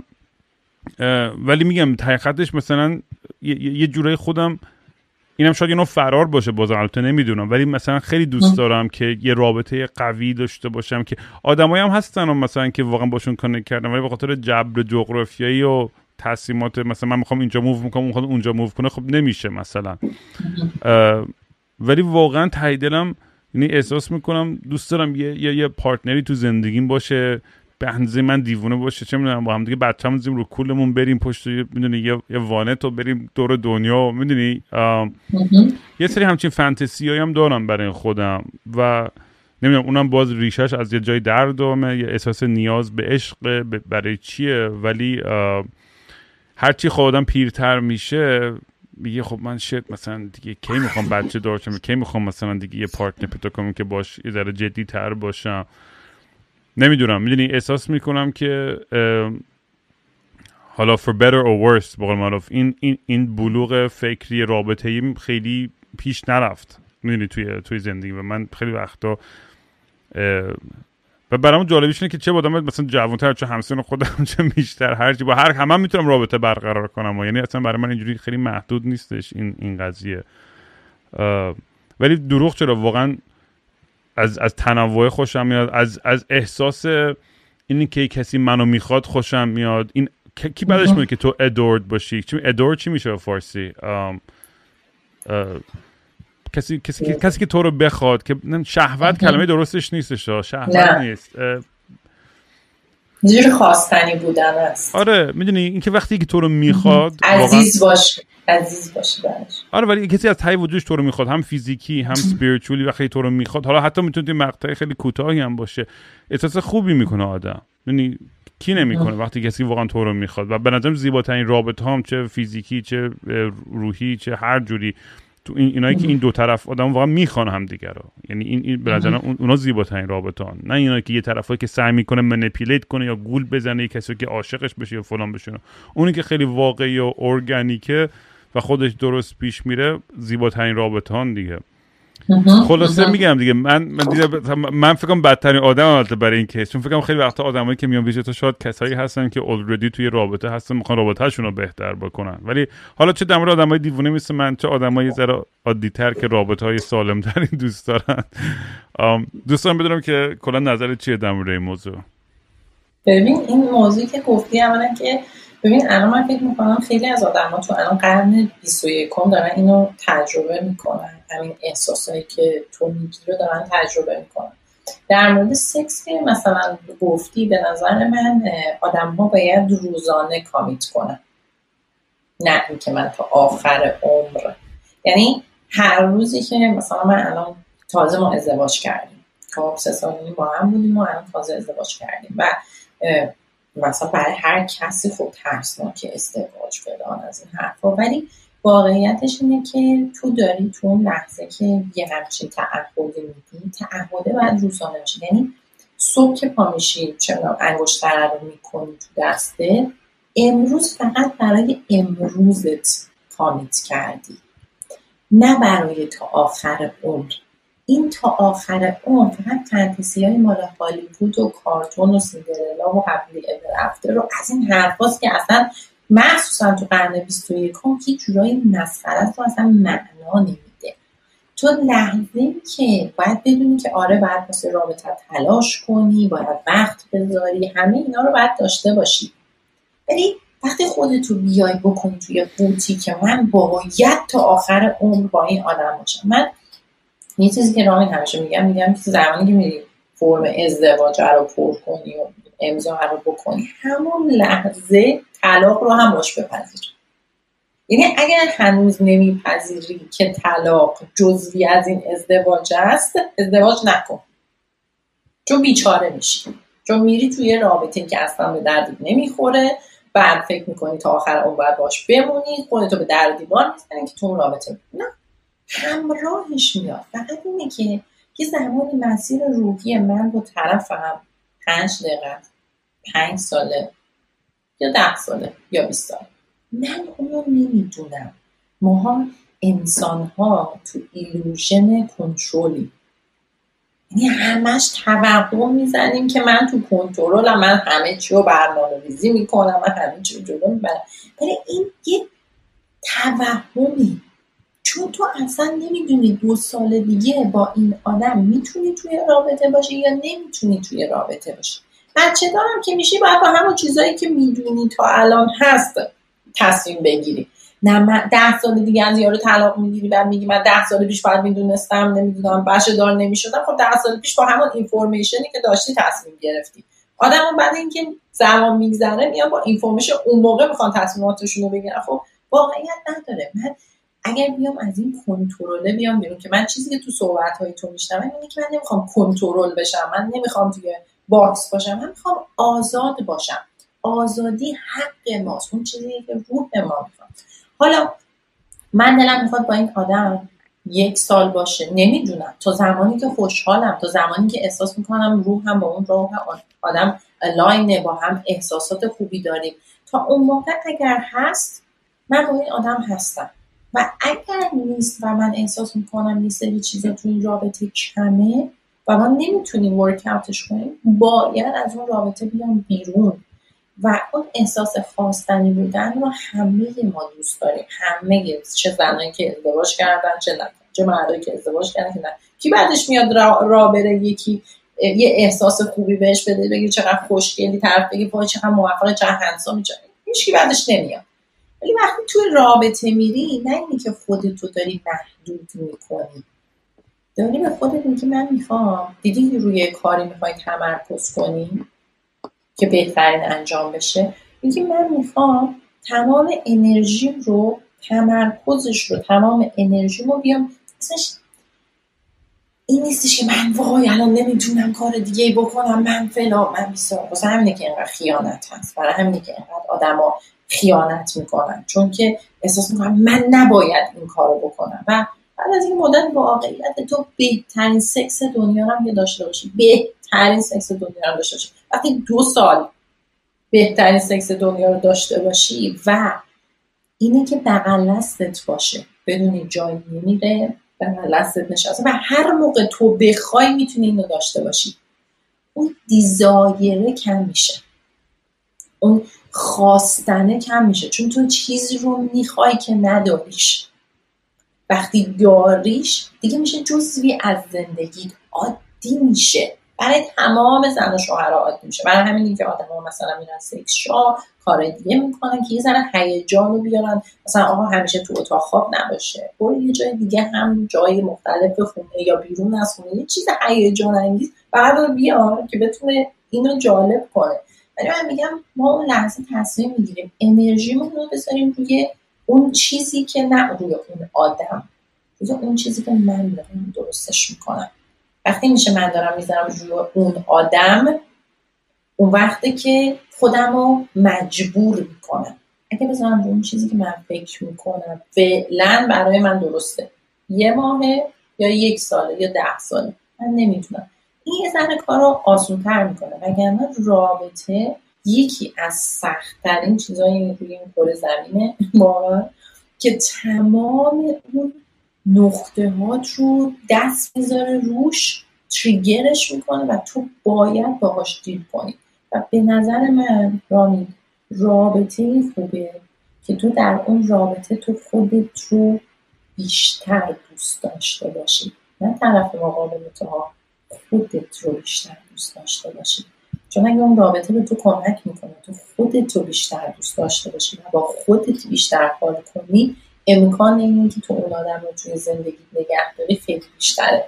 ولی میگم حقیقتش مثلا یه, یه جورای خودم اینم شاید یه نوع فرار باشه بازم البته نمی‌دونم. ولی مثلا خیلی دوست دارم که یه رابطه قوی داشته باشم که آدمایی هم هستن مثلا که واقعا باشون connect کردم ولی به خاطر جبر جغرافیایی و تصمیمات مثلا من می‌خوام اینجا move می‌کنم اون اونجا move کنه خب نمیشه مثلا. ولی واقعا ته دلم یعنی احساس می‌کنم دوست دارم یه, یه, یه partner ی تو زندگیم باشه به اندازه من دیوونه باشه. چه می‌دونم با هم دیگه بچه‌مون رو کولمون بریم پشت می‌دونی یه, یه وانت و بریم دور دنیا می‌دونی؟ یه سری همچین فانتزی هم دارم برای خودم و نمی‌دونم اونم باز ریشش از یه جای درد یه احساس نیاز به عشق برای چیه؟ ولی هرچی خودم پیرتر میشه میگه خب من شد مثلا دیگه کی می‌خوام بچه دارشم کی می‌خوام مثلا دیگه یه پارتنر پیدا کنم که باش یه ذره جدی تر باشم؟ نمی‌دونم. می‌دونی احساس می‌کنم که حالا for better or worse بقول معروف این این این بلوغ فکری رابطه ای خیلی پیش نرفت. می‌دونی توی توی زندگی. و من خیلی وقتا و برام جالبیش اینه که چه بودم مثلا جوانتر چه همسن خودم چه بیشتر هرچی با هر همه می‌تونم رابطه برقرار کنم و یعنی اصلا برای من اینجوری خیلی محدود نیستش این این قضیه. ولی دروغ چرا؟ واقعا از از تنوع خوشم میاد از از احساس اینی که کسی منو می‌خواد خوشم میاد. این کی بعدش میاد که تو ادورد باشی؟ چی ادورد چی میشه فارسی؟ کسی کسی کسی که تو رو بخواد که شهوت کلمه درستش نیستش شهوت نیست. جور خواستنی بودن است. آره می‌دونی اینکه وقتی که تو رو می‌خواد عزیز باش عزیز باشه آره ولی کسی از تای وجودش تو رو می‌خواد هم فیزیکی هم سپیریچولی وقتی تو رو می‌خواد. حالا حتی می‌تونه مقطع خیلی کوتاهی هم باشه. احساس خوبی می‌کنه آدم. یعنی کی نمی‌کنه وقتی کسی واقعا تو رو می‌خواد؟ و به نظرم زیباترین رابطه هم چه فیزیکی چه روحی چه هر جوری. تو این اینایی که این دو طرف آدم واقعا می‌خوان هم دیگه رو. یعنی این, این به نظر اونا زیباترین رابطه هن. نه اینا که یه طرفایی که سعی می‌کنه منیپیلیت کنه یا گول بزنه یه کسی که عاشقش بشه یا فلان بشه. اونی که خیلی واقعی و ارگانیکه و خودش درست پیش میره زیباترین رابطه هن دیگه. خلاصه میگم دیگه من من, من فکرم بدترین آدم برای این کیس چون فکرم خیلی وقتا آدمایی که میان ویژه تو شاید کسایی هستن که اولردی توی رابطه هستن می‌خوان رابطهشون رو بهتر بکنن. ولی حالا چه دمر آدمای دیوونه مثل من چه آدمایی ذره عادیتر که رابطه های سالم ترین دوست دارن. دوستان بدونم که کلا نظر چیه در این موضوع؟ ببین این موضوعی که گفتی اولا که ببین الان من فکر می‌کنم خیلی از آدم ها تو الان قرن 21 دارن اینو تجربه می‌کنن. همین احساسایی که تو میگی رو دارن تجربه می‌کنن. در مورد سکس که مثلا گفتی به نظر من آدم ها باید روزانه کامیت کنن. نه اینکه من تا آخر عمر. یعنی هر روزی که مثلا من الان تازه ما ازدواج کردیم. خب سه سال با هم بودیم و الان تازه ازدواج کردیم. و مثلا برای هر کسی خب ترسناک ازدواج فلان از این حرفا. ولی واقعیتش اینه که تو داری تو اون لحظه که یه همچین تعهدی میدی تعهده باید روزانه باشه یعنی صبح که پا میشی چرا انگشتر رو می‌کنی تو دسته امروز فقط برای امروزت کامیت کردی. نه برای تا آخر عمر. این تا آخر عمر فقط فنتزی های مال هالیوود و کارتون و سیندرلا و هپلی افتر رو از این حرفاست که اصلا مخصوصا تو قرن 21 هیچ جورایی مسخره است و اصلا معنا نمیده. تو لحظه که باید بدونی که آره باید واسه رابطه تلاش کنی باید وقت بذاری همه اینا رو باید داشته باشی. ولی وقتی خودتو بیای بکنی توی قوطی که من باید تا آخر عمر با این آدم باشم. من یه چیزی که رامین همیشه میگم میگم که زمانی که میری فرم ازدواج رو پر کنی و امضا رو بکنی همون لحظه طلاق رو هم باش بپذیر. یعنی اگر هنوز نمیپذیری که طلاق جزوی از این ازدواج است ازدواج نکن. چون بیچاره میشی. چون میری توی رابطه که اصلا به دردی نمی‌خوره بعد فکر می‌کنی تا آخر اون باید باش بمونی خودتو به در دیوار می‌زنی که تو اون رابطه نه. همراهش میاد. فقط اینه که یه زمانی مسیر روحی من با طرفم پنج دقیقه پنج ساله یا ده ساله یا بیست ساله من اونو نمی‌دونم. ماها انسان ها تو ایلوژن کنترلی یعنی همش توقع می‌زنیم که من تو کنترلم من همه چی رو برنامه ریزی می‌کنم من همه چی رو جلو می‌برم. ولی این یه توهمی. چون تو اصلا نمی‌دونی دو سال دیگه با این آدم می‌تونی توی رابطه باشی یا نمی‌تونی توی رابطه باشی. بچه دارم که میشی باید با همون چیزایی که می‌دونی تا الان هست تصمیم بگیری. نه من ده سال دیگه از یارو طلاق می‌گیری بعد میگی من ده سال پیش باید می‌دونستم نمی‌دونم بچه دار نمی‌شدم. خب ده سال پیش با همون اینفورمیشنی که داشتی تصمیم گرفتی. آدم بعد اینکه زمان میگذره میان با اینفورمیشن اون موقع می‌خوان تصمیماتشون رو بگیرن. خب واقعیت نداره. من اگر بیام از این کنترله بیام بیرون که من چیزی که تو صحبت های تو میشنم اینه که من نمی‌خوام کنترل بشم. من نمی‌خوام توی box باشم. من می‌خوام آزاد باشم. آزادی حق ماست. اون چیزی که روح ما می‌خواد. حالا من دلم می‌خواد با این آدم یک سال باشه. نمی‌دونم. تا زمانی که خوشحالم تا زمانی که احساس می‌کنم روحم با اون روح آدم line ه با هم احساسات خوبی داریم. تا اون موقع اگر هست من با این آدم هستم. و اگر نیست و من احساس می‌کنم یه سری چیزا تو این رابطه کمه و ما نمی‌تونیم ورکاوتش کنیم باید از اون رابطه بیام بیرون. و اون احساس خواستنی بودن رو همه ما دوست داریم. همه چه زنایی که ازدواج کردن چه نه چه مردایی که ازدواج کردن که کی بعدش میاد را, را بره یکی یه احساس خوبی بهش بده بگی چقدر خوشگلی طرف بگی وای چقدر موفق چقدر هنسا هیچ بعدش نمیاد. ولی وقتی توی رابطه میری نه اینی که خودتو داری محدود می‌کنی. داری به خودت میگی من می‌خوام. دیدی روی کاری می‌خوای تمرکز کنی که بهترین انجام بشه؟ میگی من می‌خوام تمام انرژیم رو تمرکزش رو تمام انرژیم رو بیام. اسمش این نیستش که من وای الان نمی‌تونم کار دیگه بکنم من فلا من بیسار واسه همینه که اینقدر خیانت هست. برای همینه که اینقدر آدما خیانت می‌کنن. چون که احساس می‌کنم من نباید این کارو بکنم. و بعد از این مدت واقعیت تو بهترین سکس دنیا رو داشته باشی. بهترین سکس دنیا رو داشته باشی. وقتی دو سال بهترین سکس دنیا رو داشته باشی و اینه که بغل باشه. بدونی جایی نمیره بغل دستت نشسته و هر موقع تو بخوای می‌تونی اینو داشته باشی. اون دیزایره کم میشه. اون خواستنه کم میشه. چون تو چیزی رو می‌خوای که نداریش. وقتی داریش دیگه میشه جزوی از زندگی عادی میشه. برای تمام زن و شوهرها عادی میشه. برای همین که آدم مثلا میرن سکس شا کار دیگه می‌کنن که یه ذره هیجان رو بیارن. مثلا آقا همیشه تو اتاق خواب نباشه. برو یه جای دیگه هم جای مختلف خونه یا بیرون از خونه. یه چیز هیجان انگیز بعد رو بیار که بتونه اینو جالب کنه. ولی من میگم ما اون لحظه تصمیم می‌گیریم. انرژیمون رو بذاریم روی اون چیزی که نه روی اون آدم روی اون چیزی که من دارم درستش می‌کنم. وقتی میشه من دارم می‌ذارم روی اون آدم اون وقته که خودم رو مجبور می‌کنم. اگه بذارم اون چیزی که من فکر می‌کنم فعلا برای من درسته. یه ماهه یا یک ساله یا ده ساله. من نمی‌تونم این یه ذره کار رو آسونتر می‌کنه. وگرنه رابطه یکی از سختترین چیزایی روی این کره زمینه واقعا که تمام اون نقطه هات رو دست می‌ذاره روش تریگرش می‌کنه و تو باید باهاش دیل کنی. و به نظر من رامی رابطه خوبه که تو در اون رابطه تو خودت رو بیشتر دوست داشته باشی. نه طرف مقابل تو خودت رو بیشتر دوست داشته باشی. چون اگه اون رابطه به تو کمک می‌کنه تو خودت رو بیشتر دوست داشته باشی و با خودت بیشتر حال کنی امکان اینه که تو اون آدم رو توی زندگی نگه داری خیلی بیشتره.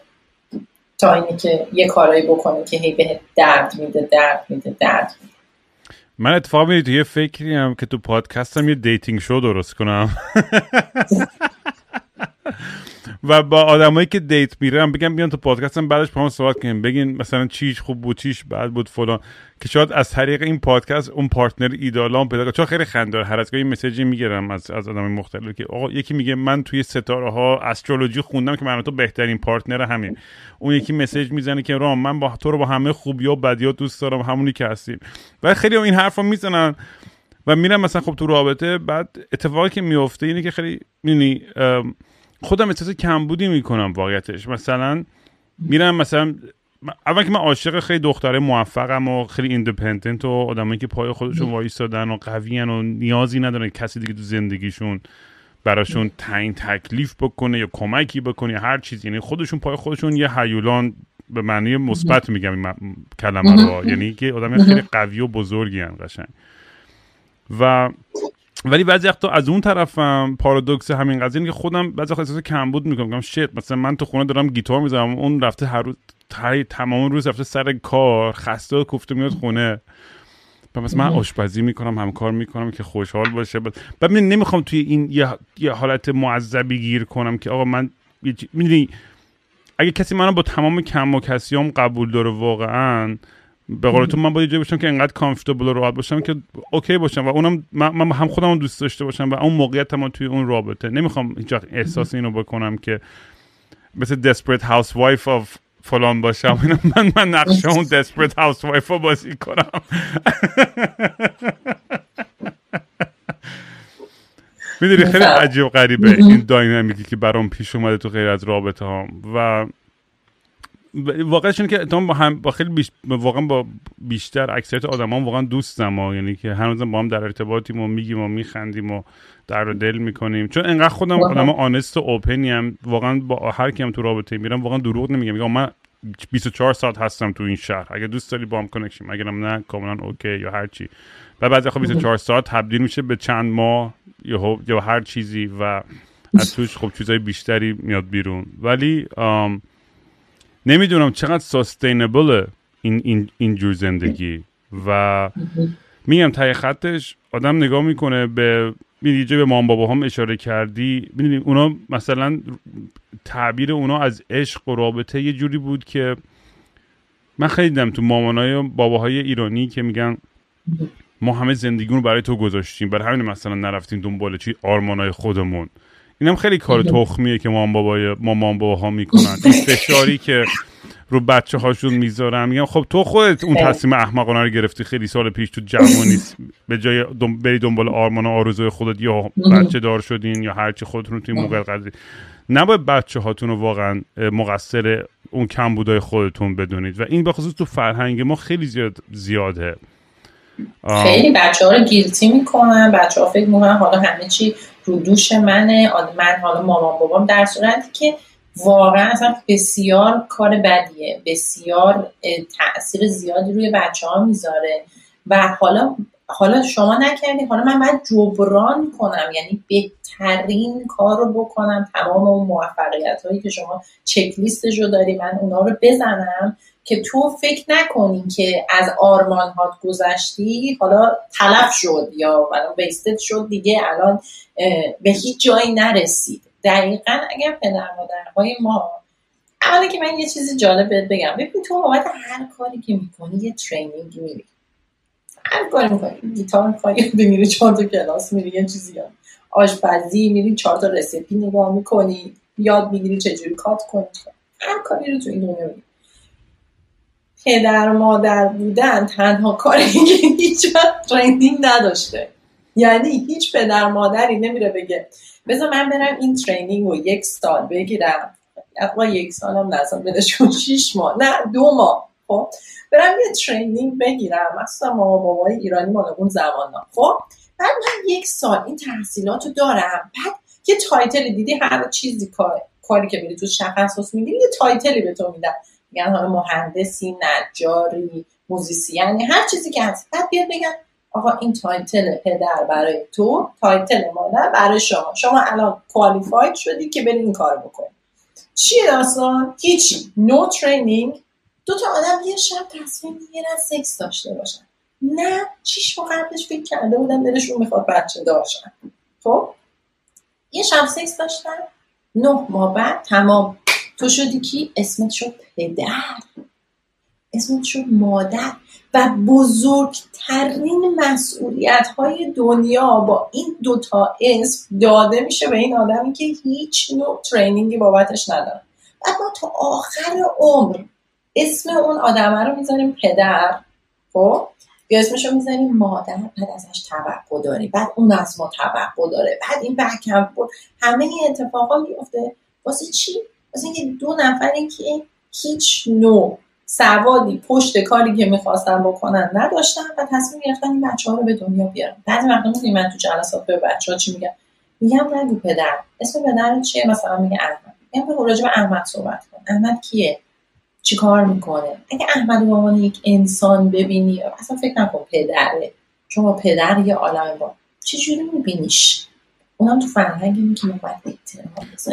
تا اینه که یه کارایی بکنی که هی بهت درد میده درد میده درد میده. من اتفاقا می‌دونید یه فکری هم که تو پادکستم یه dating show درست کنم. و با آدمایی که date میرم بگم بیان تو پادکستم بعدش با هم صحبت کنیم. بگین مثلا چیش خوب بود چیش بد بود فلان. که شاید از طریق این پادکست اون پارتنر ایدالم پیدا کنم چون خیلی خنده‌دار هر از گاهی message ی می‌گیرم از از آدم مختلف که آقا یکی میگه من توی ستاره ها astrology خوندم که من تو بهترین پارتنر همین. اون یکی message می‌زنه که رام من با تو رو با همه خوبی و بدی دوست دارم همونی که هستیم. و خیلی این حرفا می‌زنن و میرم مثلا خب تو رابطه بعد اتفاقی که میفته اینه که خیلی خودم احساس کمبودی می‌کنم واقعیتش. مثلا میرم مثلا اول که من عاشق خیلی دختره موفقم و خیلی ایندیپندنت و آدمایی که پای خودشون وایستادن و قویان و نیازی ندارن کسی دیگه تو زندگیشون براشون تعیین تکلیف بکنه یا کمکی بکنه یا هر چیزی. یعنی خودشون پای خودشون یه هیولان به معنی مثبت میگم این کلمه رو. یعنی که آدم خیلی قوی و بزرگی هن قشنگ. و ولی بعضی وقتا از اون طرفم پارادوکس همین قضیه که خودم بعضی وقتا احساس کمبود می‌کنم. میگم شت مثلا من تو خونه دارم گیتار می‌زنم اون رفته هر روز تمام روز رفته سر کار خسته و کوفته میاد خونه. و مثلا من آشپزی می‌کنم همکار می‌کنم که خوشحال باشه. بعد من نمی‌خوام توی این یه, یه حالت معذبی گیر کنم که آقا من می‌دونی؟ اگه کسی منو با تمام کم و کسیام قبول داره واقعا به قول تو من باید جایی باشم که انقدر کامفورتبل و راحت باشم که اوکی باشم و اونم من هم خودم دوست داشته باشم و اون موقعیت هم توی اون رابطه. نمی‌خوام هیچ احساس اینو بکنم که مثل desperate housewife of فلان باشم. من من نقشه اون desperate housewife رو بازی کنم. می‌دونی خیلی عجیب غریبه این داینامیکی که برام پیش اومده تو غیر از رابطه هم و واقعش اینه که تو با هم با خیلی بیش... واقعا با بیشتر اکثریت آدما واقعا دوستم ها. یعنی که هنوزم با هم در ارتباطیم و میگیم و میخندیم و درد و دل می‌کنیم. چون انقدر خودم آدم honest و open ی هم واقعا با هر کیم تو رابطه میرم واقعا دروغ نمیگم. میگم من 24 ساعت هستم تو این شهر. اگه دوست داری با هم connection اگرم نه کاملا okay یا هر چی. و بعضی خب 24 ساعت تبدیل میشه به چند ماه یا یا هر چیزی و از توش خب چیزای بیشتری میاد بیرون. ولی نمی‌دونم چقدر سستینبل این, این اینجور زندگی. و میگم تای خطش آدم نگاه می‌کنه به می‌دونی به مام بابا هم اشاره کردی. می‌دونی اونا مثلا تعبیر اونا از عشق و رابطه یه جوری بود که من خیلی دیدم تو مامانای باباهای ایرانی که میگن ما همه زندگیمون برای تو گذاشتیم. برای همین مثلا نرفتیم دنبال چی؟ آرمانای خودمون. اینم خیلی کار تخمیه که مام بابای مامان ها می‌کنن. این فشاری که رو بچه هاشون می‌ذارن. میگم خب تو خودت اون تصمیم احمقانه رو گرفتی. خیلی سال پیش تو جوانی به جای دم... بری دنبال آرمان و آرزوی خودت یا بچه دار شدین یا هرچی خودتون توی موقع قضیه نباید بچه هاتون رو واقعا مقصر اون کم بودای خودتون بدونید. و این به خصوص تو فرهنگ ما خیلی زیاد زیاده. خیلی بچه ها رو گیلتی می‌کنن بچه ها فکر می‌کنن حالا همه چی رو دوش منه. من حالا مامان بابام در صورتی که واقعا اصلا بسیار کار بدیه. بسیار تاثیر زیادی روی بچه ها می‌ذاره. و حالا حالا شما نکردی حالا من باید جبران کنم. یعنی بهترین کار رو بکنم. تمام اون موفقیت هایی که شما چکلیستش رو داری من اونا رو بزنم. که تو فکر نکنی که از آرمان هات گذشتی حالا تلف شد یا ویستد شد دیگه الان به هیچ جایی نرسید. دقیقا اگر پدر مادرهای ما اولا که من یه چیزی جالب بهت بگم. ببین تو بابت هر کاری که می‌کنی یه ترینینگ میری هر کاری می‌کنی. گیتار می‌خوای بمیری چهار تا کلاس میری یه چیزی هم. آشپزی میری چهار تا رسیپی نگاه می‌کنی. یاد می‌گیری چجوری کات کنی. هر کاری رو تو این دنیا پدر مادر بودن تنها کاری که هیچ وقت training نداشته. یعنی هیچ پدر مادری نمیره بگه بذار من برم این training رو یک سال بگیرم. اقلا یک سال هم لازم نیست بکن شیش ماه. نه دو ماه. خب برم یه training بگیرم. مثلا ما بابای ایرانی مال اون زمان خب بعد من یک سال این تحصیلات رو دارم. بعد یه title میدی هر چیزی کار کاری که میری تو تخصص می‌گیری یه title ی به تو میدن. میگن حالا مهندسی نجاری musician ی هر چیزی که هست. بعد بیاد بگن آقا این title پدر برای تو title مادر برای شما. شما الان qualified شدی که بری این کار بکنی. چیه داستان؟ هیچی no no training دو تا آدم یه شب تصمیم می‌گیرن سکس داشته باشن. نه شیش ماه قبلش فکر کرده بودن دلشون می‌خواد بچه داشتن. خب؟ یه شب سکس داشتن. نه ماه بعد تمام. تو شدی کی؟ اسمت شد پدر. اسمت شد مادر. و بزرگترین مسئولیت های دنیا با این دوتا اسم داده میشه به این آدمی که هیچ نوع ترینینگی بابتش نداره بعد ما تا آخر عمر اسم اون آدمه رو می‌ذاریم پدر. خب؟ یا اسمش رو می‌ذاریم مادر. بعد ازش توقع داری. بعد اون از ما توقع داره. بعد این بکم همه اتفاقا میفته واسه چی؟ واسه اینکه دو نفری که هیچ نوع سوادی پشت کاری که می‌خواستن بکنن نداشتن و تصمیم گرفتن این بچه ها رو به دنیا بیارن. بعضی وقتا می‌دونی من تو جلسات به بچه ها چی میگم؟ میگم نگو پدر اسم پدر چیه؟ مثلا میگه احمد. میگم به احمد صحبت کن. احمد کیه؟ چی کار می‌کنه؟ اگه احمد به عنوان یک انسان ببینی اصلا فکر نکن پدره. چون با پدر یه عالم با. چجوری میبینیش؟ اونم تو فرهنگی که ما باید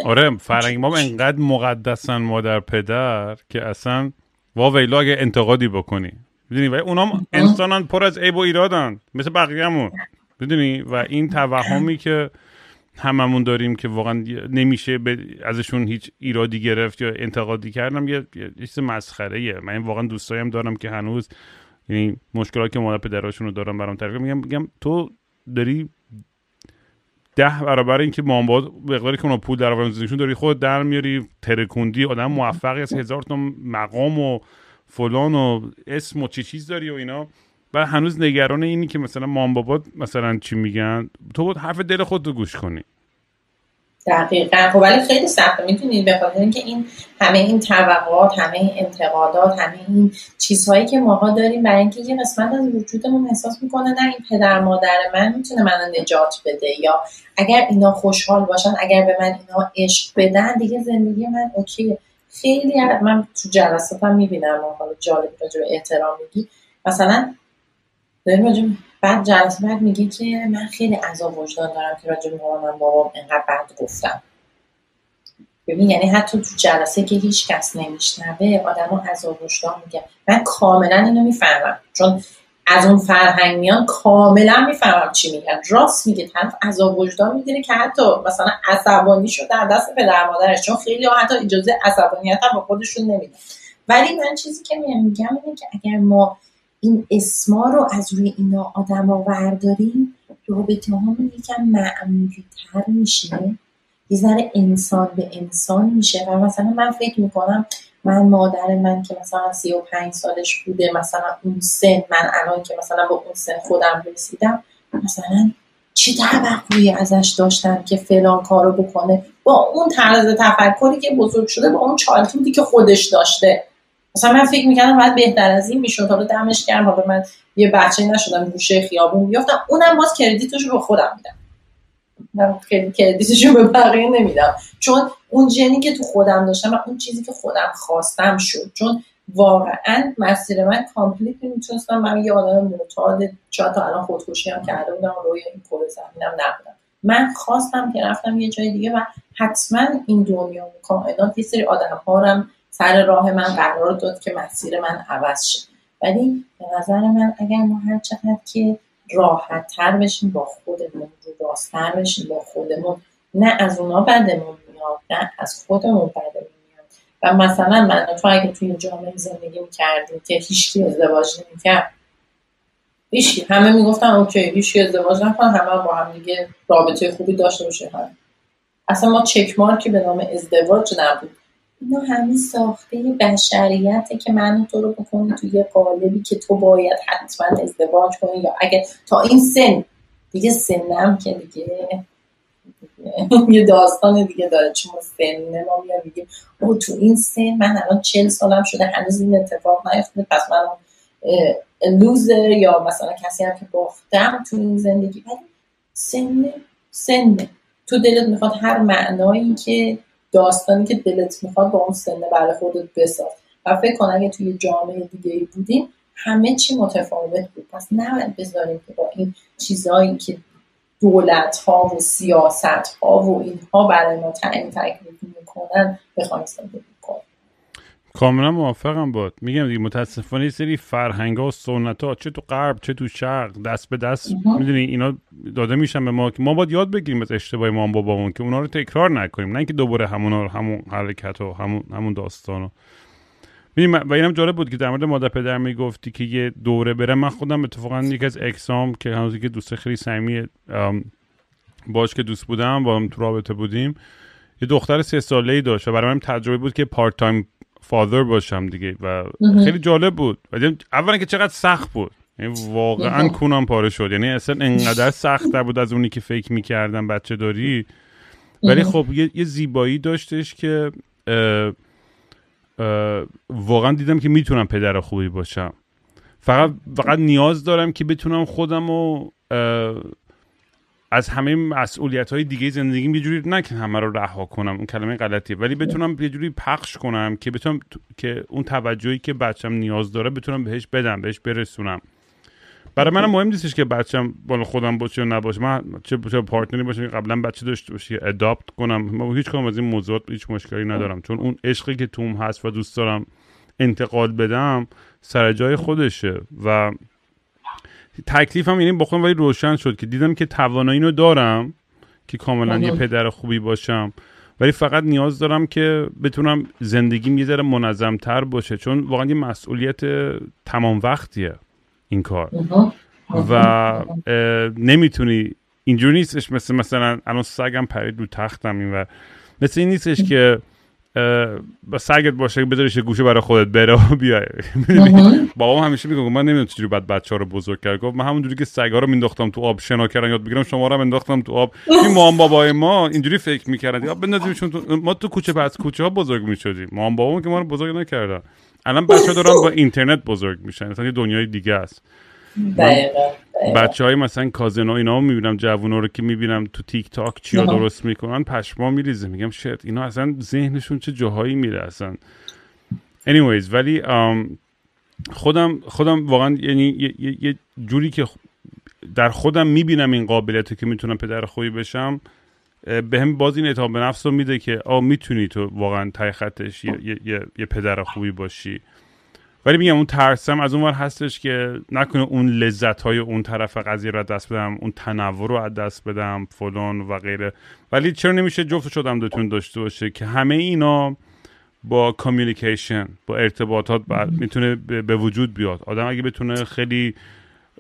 آره فرهنگ ما انقدر مقدسن مادر پدر که اصلا واویلا اگه انتقادی بکنی. می‌دونی؟ و اونام انسانان پر از عیب و ایرادن مثل بقیه‌مون. می‌دونی؟ و این توهمی که هممون داریم که واقعا نمیشه ازشون هیچ ایرادی گرفت یا انتقادی کردم یه چیز مسخره من واقعا دوستایم دارم که هنوز یعنی مشکلات که مادر پدراشون رو دارم برام تعریف میگم میگم تو داری ده برابر اینکه مامباد مقداری که اونا پول در زندگیشون داری خود در میاری ترکوندی آدم موفقی از هزار تا مقام و فلان و اسم و چی چیز داری و اینا. و هنوز نگران اینی که مثلا مام بابا مثلا چی میگن؟ تو بود حرف دل خود رو گوش کنی. دقیقا. خب ولی خیلی سخته. می‌تونید به خاطر اینکه این همه این توقعات همه این انتقادات همه این چیزهایی که ماها داریم برای اینکه یه قسمت از وجودمون احساس می‌کنه نه این پدر مادر من می‌تونه منو نجات بده یا اگر اینا خوشحال باشن اگر به من اینا عشق بدن دیگه زندگی من اوکی خیلی من تو جلساتم می‌بینم حالا جالب راجع احترام میگی. مثلا داریم بعد جلسه بعد میگه که من خیلی عذاب وجدان دارم که راجع به مامانم بابام انقدر بد گفتم. ببین یعنی حتی تو جلسه که هیچ کس نمیشنوه آدم عذاب وجدان میگه. من کاملا اینو می‌فهمم. چون از اون فرهنگ میان کاملا می‌فهمم چی میگن. راست میگه طرف عذاب وجدان می‌گیره که حتی مثلا عصبانی شد در دست پدر مادرش چون خیلی ها حتی اجازه عصبانیت هم به خودشون نمیدن. ولی من چیزی که میگم اینه که اگر ما این اسما رو از روی اینا آدما ورداریم رابطه همون یکم معمولی تر میشه. یه ذره انسان به انسان میشه و مثلا من فکر می‌کنم من مادر من که مثلا سی و پنج سالش بوده مثلا اون سن من الان که مثلا با اون سن خودم رسیدم مثلا چی توقعی ازش داشتم که فلان کارو بکنه؟ با اون طرز تفکری که بزرگ شده با اون چالتوتی که خودش داشته. مثلا من فکر می‌کردم باید بهتر از این می‌شد. حالا دمش گرم. حالا من یه بچه نشدم گوشه خیابون. بیافتم اونم باز credit ش رو به خودم میدم. من credit ش رو به بقیه نمیدم. چون اون جنی که تو خودم داشتم و اون چیزی که خودم خواستم شد. چون واقعا مسیر من complete می‌تونستم من یه آدم معتاد شاید تا الان خودکشی هم کرده بودم. روی این کره زمینم نبودم. من خواستم که رفتم یه جای دیگه و حتما این دنیا و کائنات یه سری آدم ها سر راه من قرار داد که مسیر من عوض شه. ولی به نظر من اگر ما هر چقدر که راحت تر بشیم با خودمون راستتر بشیم با خودمون نه از اونا بدمون میاد نه از خودمون بدمون میاد. و مثلا من تو اگه توی جامعه زندگی می‌کردیم که هیچکی ازدواج نمی‌کرد هیچ همه می‌گفتن اوکی هیچ ازدواج نکن همه با هم دیگه رابطه خوبی داشته باشه. هم. اصلا ما چک مارکی به نام ازدواج نبود. اینا همه ساخته بشریته که من تو رو بکنی توی یه قالبی که تو باید حتما ازدواج کنی یا اگه تا این سن دیگه سنم که دیگه. یه داستان دیگه داره چون سن ما میاد میگیم او تو این سن من الان چل سالم شده هنوز این اتفاق نیفتاده پس من لوزر یا مثلا کسی هم که باختم تو این زندگی. ولی سن سن تو دلت می‌خواد هر معنایی که داستانی که دلت می‌خواد با اون سنه برای خودت بساز. و فکر کن اگه توی جامعه دیگه بودیم همه چی متفاوت بود. پس نباید بذاریم که با این چیزهایی که دولت ها و سیاست ها و اینها برای ما تعیین تکلیف می‌کنن بخوایم زندگی کاملا موافقم باد میگم دیگه متاسفانه یه سری فرهنگ ها و سنت ها چه تو غرب چه تو شرق دست به دست می‌دونی اینا داده میشن به ما که ما باید یاد بگیریم از اشتباه ما بابامون که اونا رو تکرار نکنیم. نه اینکه دوباره همون همون حرکت و همون همون داستان و اینم جالب بود که در مورد مادر پدر می‌گفتی که یه دوره بره. من خودم اتفاقا یکی از اکسام که هنوز که دوست خیلی صمیمی باش که دوست بودم با هم تو رابطه بودیم یه دختر سه ساله ای داشت و برای من تجربه بود که پارت تایم فادر باشم دیگه و خیلی جالب بود. ولی اولا که چقدر سخت بود. یعنی واقعا کونم پاره شد. یعنی اصلا انقدر سخت بود از اونی که فکر می‌کردم بچه داری. ولی خب یه, یه زیبایی داشتش که واقعا دیدم که می‌تونم پدر خوبی باشم. فقط فقط نیاز دارم که بتونم خودم رو از همه مسئولیت های دیگه زندگیم یه جوری نه که همه رو رها کنم اون کلمه غلطیه. ولی بتونم یه جوری پخش کنم که بتونم که اون توجهی که بچم نیاز داره بتونم بهش بدم بهش برسونم. برای منم مهم نیستش که بچم بالا خودم باشه یا نباشه. من چه چه پارتنری باشه قبلا بچه داشته باشه اداپت کنم. من هیچ کدوم از این موضوعات هیچ مشکلی ندارم. چون اون عشقی که توم هست و دوست دارم انتقال بدم سر جای خودشه و تکلیفم یعنی با ولی روشن شد که دیدم که توانایی رو دارم که کاملا یه پدر خوبی باشم. ولی فقط نیاز دارم که بتونم زندگیم یه ذره منظم تر باشه چون واقعا یه مسئولیت تمام وقتیه این کار. و نمی‌تونی اینجوری نیستش مثل مثلا الان سگم پرید رو تختم این و مثل این نیستش که سگت باشه که بذاریش گوشه برای خودت بره و بیای. بابام همیشه میگه من نمی‌دونم چجوری بعد بچه ها رو بزرگ کرد. گفت من همونجوری که سگا رو مینداختم تو آب شنا کردن یاد بگیرم شما رو انداختم تو آب. این مام بابای ما اینجوری فکر می‌کردن. یا بندازیمشون تو ما تو کوچه پس کوچه ها بزرگ می‌شدیم. مام بابام که ما رو بزرگ نکردن. الان بچه دارن با اینترنت بزرگ میشن. مثلا یه دنیای دیگه است. بچه های مثلا کازنو اینا می‌بینم جوونا رو که می‌بینم تو تیک تاک چیا درست می‌کنن پشما میریزه. میگم شت اینا اصلا ذهنشون چه جاهایی میره اصلا. Anyways ولی خودم خودم واقعا یعنی یه, جوری که در خودم می‌بینم این قابلیت که می‌تونم پدر خوبی بشم به هم باز این اعتماد به نفس رو میده که آ می‌تونی تو واقعا تای خطش یه, یه،, یه پدر خوبی باشی. ولی میگم اون ترسم از اونور هستش که نکنه اون لذت های اون طرف قضیه رو دست بدم اون تنوع رو از دست بدم فلان و غیره. ولی چرا نمیشه جفت شدم دوتون داشته باشه که همه اینا با کامیونیکیشن با ارتباطات می‌تونه به وجود بیاد. آدم اگه بتونه خیلی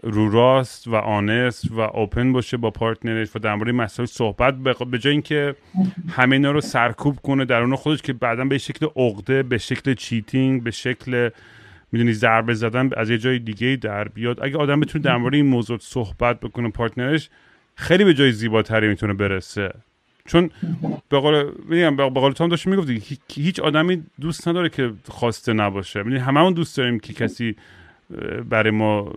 رو راست و آنست و اوپن باشه با پارتنرش و در مورد مسائل صحبت به جای اینکه همه اینا رو سرکوب کنه درون خودش که بعدا به شکل عقده به شکل چیتینگ به شکل می‌دونی ضربه زدن از یه جای دیگه در بیاد. اگه آدم بتونه در مورد این موضوع صحبت بکنه پارتنرش خیلی به جای زیباتری می‌تونه برسه. چون به قول میگم به قول تام داشت می‌گفتی هیچ آدمی دوست نداره که خواسته نباشه. همه هممون دوست داریم که کسی برای ما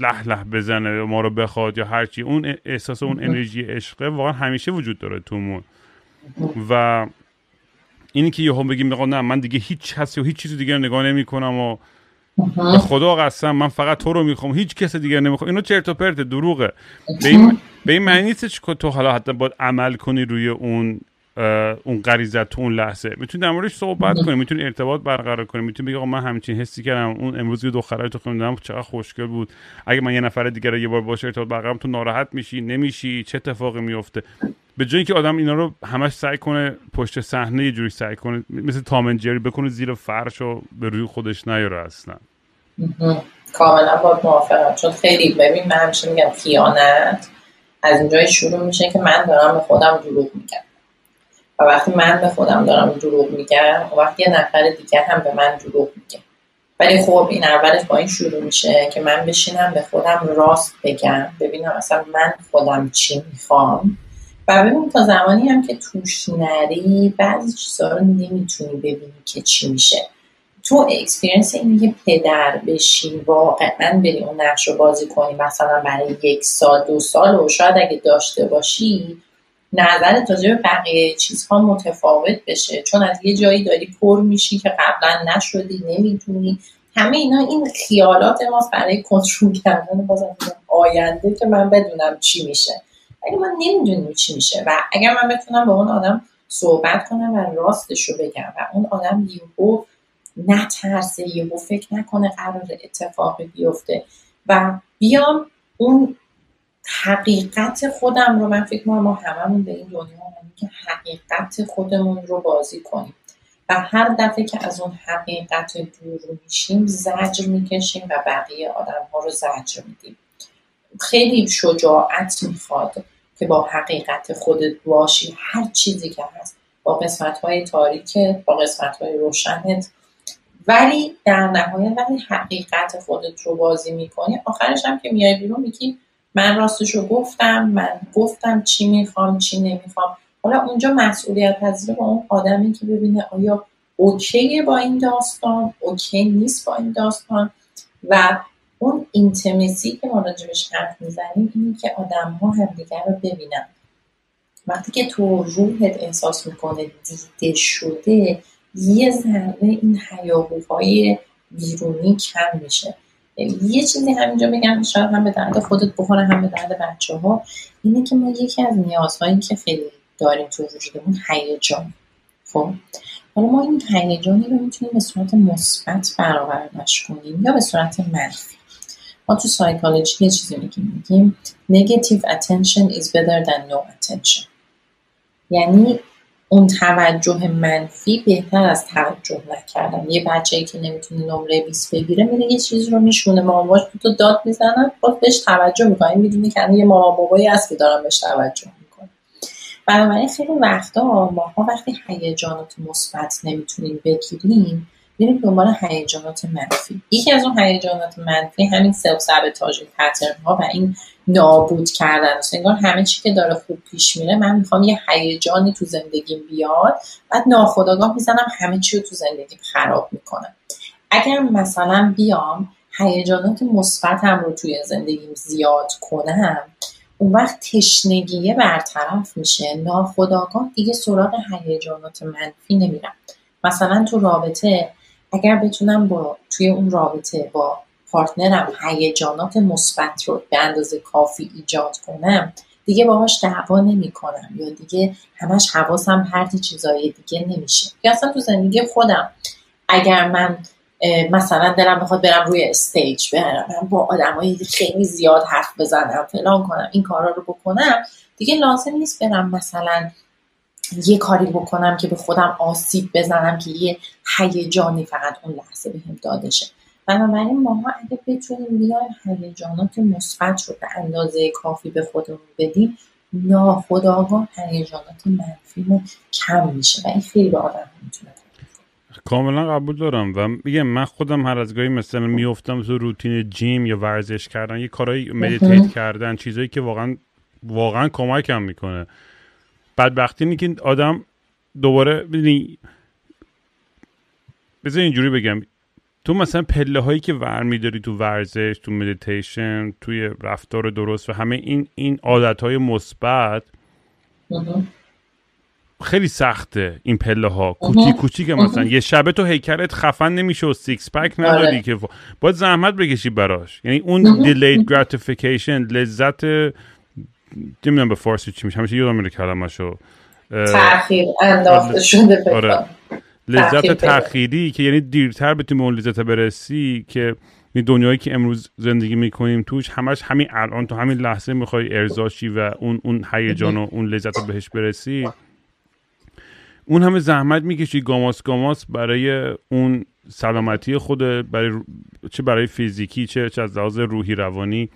لح لح بزنه ما رو بخواد یا هرچی اون احساس اون انرژی عشقه واقعا همیشه وجود داره تومون. و اینی که یهو بگیم نه من دیگه هیچ کسی و هیچ چیزی دیگه نگاه نمی کنم و خدا قسم من فقط تو رو می‌خوام. هیچ کس دیگه نمی‌خوام. اینو چرت و پرت دروغه. به این, به این معنی نیستش که تو حالا حتی باید عمل کنی روی اون اون غریزت تو اون لحظه. می‌تونی در موردش صحبت کنی می‌تونی ارتباط برقرار کنی. می‌تونی بگی من همچین حسی کردم. اون امروز یه دختره تو خوندم چقدر خوشگل بود. اگه من یه نفر دیگه رو یه بار باشه ارتباط برقرار تو ناراحت میشی نمیشی چه اتفاقی میفته به جای اینکه آدم اینا رو همش سعی کنه پشت صحنه یه جوری سعی کنه مثل تامنجری بکنه زیر فرش و به روی خودش نیاره اصلا. کاملا با موافقم. چون خیلی ببین من همیشه میگم خیانت از اینجای شروع میشه که من دارم به خودم دروغ میگم. و وقتی من به خودم دارم دروغ میگم و وقتی یه نفر دیگه هم به من دروغ میگه. ولی خب این اولش با این شروع میشه که من بشینم به خودم راست بگم ببینم اصلا من خودم چی می‌خوام. و ببین تا زمانی هم که توش نری بعضی چیزها رو نمی‌تونی ببینی که چی میشه. تو experience اینی که پدر بشی واقعا بری اون نقش رو بازی کنی مثلا برای یک سال دو سال و شاید اگه داشته باشی نظر تازه به بقیه چیزها متفاوت بشه. چون از یه جایی داری پر میشی که قبلا نشدی نمی‌تونی همه اینا این خیالات ماست برای کنترل کردن بازم آینده که من بدونم چی میشه. اگه من نمی‌دونیم چی میشه و اگر من بتونم با اون آدم صحبت کنم و راستش رو بگم و اون آدم یهو نترسه یهو فکر نکنه قرار اتفاقی بیفته. و بیام اون حقیقت خودم رو من فکر ما هممون به این دنیا که حقیقت خودمون رو بازی کنیم. و هر دفعه که از اون حقیقت دور میشیم زجر می‌کشیم و بقیه آدم ها رو زجر میدیم. خیلی شجاعت می‌خواد که با حقیقت خودت باشی. هر چیزی که هست با قسمت های تاریک با قسمت های روشنت ولی در نهایت وقتی حقیقت خودت رو بازی می‌کنی آخرش هم که میای بیرون میگی من راستش رو گفتم من گفتم چی می‌خوام چی نمی‌خوام. حالا اونجا مسئولیت پذیر با اون آدمی که ببینه آیا اوکیه با این داستان اوکی نیست با این داستان. و اون اینتمیسی که ما راجبش حرف می‌زنیم اینه که آدم ها همدیگر رو ببینن. وقتی که تو روحت احساس می‌کنه دیده شده یه ذره این حیاهوهای بیرونی کم میشه. یه چیزی همینجا بگم شاید هم به درد خودت بخوره هم به درد بچه ها اینه که ما یکی از نیازهایی که خیلی داریم تو وجودمون هیجان. خب؟ حالا ما این هیجانی رو می‌تونیم به صورت مثبت برآوردش کنیم یا به صورت منفی. ما تو سایکولوژی یه چیزی میگیم میگیم negative attention is better than no attention. یعنی اون توجه منفی بهتر از توجه نکردن. یه بچه ای که نمی‌تونه نمره 20 بگیره میره یه چیز رو میشونه. ماماش تو داد می‌زنن باز بهش توجه می‌کنه. می‌دونه که یه مامان بابایی هست که دارن بهش توجه می‌کنه بنابراین خیلی وقتا ماها وقتی هیجانات مثبت نمی‌تونیم بگیریم میریم دنبال هیجانات منفی. یکی از اون هیجانات منفی همین سلف سابتاژ پترن ها و این نابود کردن. انگار همه چی که داره خوب پیش میره من می‌خوام یه هیجانی تو زندگیم بیاد بعد ناخداگاه می‌زنم همه چی رو تو زندگیم خراب می‌کنم اگر مثلا بیام هیجانات مثبتم رو توی زندگیم زیاد کنم اون وقت تشنگیه برطرف میشه. ناخداگاه دیگه سراغ هیجانات منفی نمیرم. مثلا تو رابطه اگر بتونم با توی اون رابطه با partner م هیجانات مثبت رو به اندازه کافی ایجاد کنم دیگه باهاش دعوا نمی کنم یا دیگه همش حواسم هر چیزای دیگه نمیشه. یا اصلا تو زندگی خودم اگر من مثلا دلم بخواد برم روی stage برم با آدمای خیلی زیاد حرف بزنم فلان کنم این کارا رو بکنم دیگه لازم نیست برم مثلا یه کاری بکنم که به خودم آسیب بزنم که یه هیجانی فقط اون لحظه بهم داده شه. بنابراین ماها اگه بتونیم بیایم هیجانات مثبت رو به اندازه کافی به خودمون بدیم ناخداگاه هیجانات منفی کم میشه و این خیلی به آدم می‌تونه کاملا قبول دارم و میگم من خودم هر از گاهی مثلا میفتم تو روتین gym یا ورزش کردن یه کارهای meditate کردن چیزایی که واقعا واقعا کمکم می‌کنه. بدبختی اینه که آدم دوباره ببینی بذار اینجوری بگم تو مثلا پله هایی که ور میداری تو ورزش تو مدیتیشن توی رفتار درست و همه این این عادت های مثبت خیلی سخته این پله ها کوچیک کوچیک مثلا. یه شبه تو هیکلت خفن نمیشه و six pack نداری آره. که باید زحمت بکشی براش. یعنی اون delayed gratification لذت نمی‌دونم به فارسی چی میشه. همیشه یادم میره کلمه‌شو. تاخیر انداخته شده آره. لذت تأخیری که یعنی دیرتر بتونی به اون لذت برسی که این دنیایی که امروز زندگی می‌کنیم توش همش همین الان تو همین لحظه می‌خوای ارزاشی و اون اون هیجان و اون لذت رو بهش برسی اون همه زحمت می‌کشی گاماس گاماس برای اون سلامتی خود برای چه برای فیزیکی چه, چه از لحاظ روحی روانی.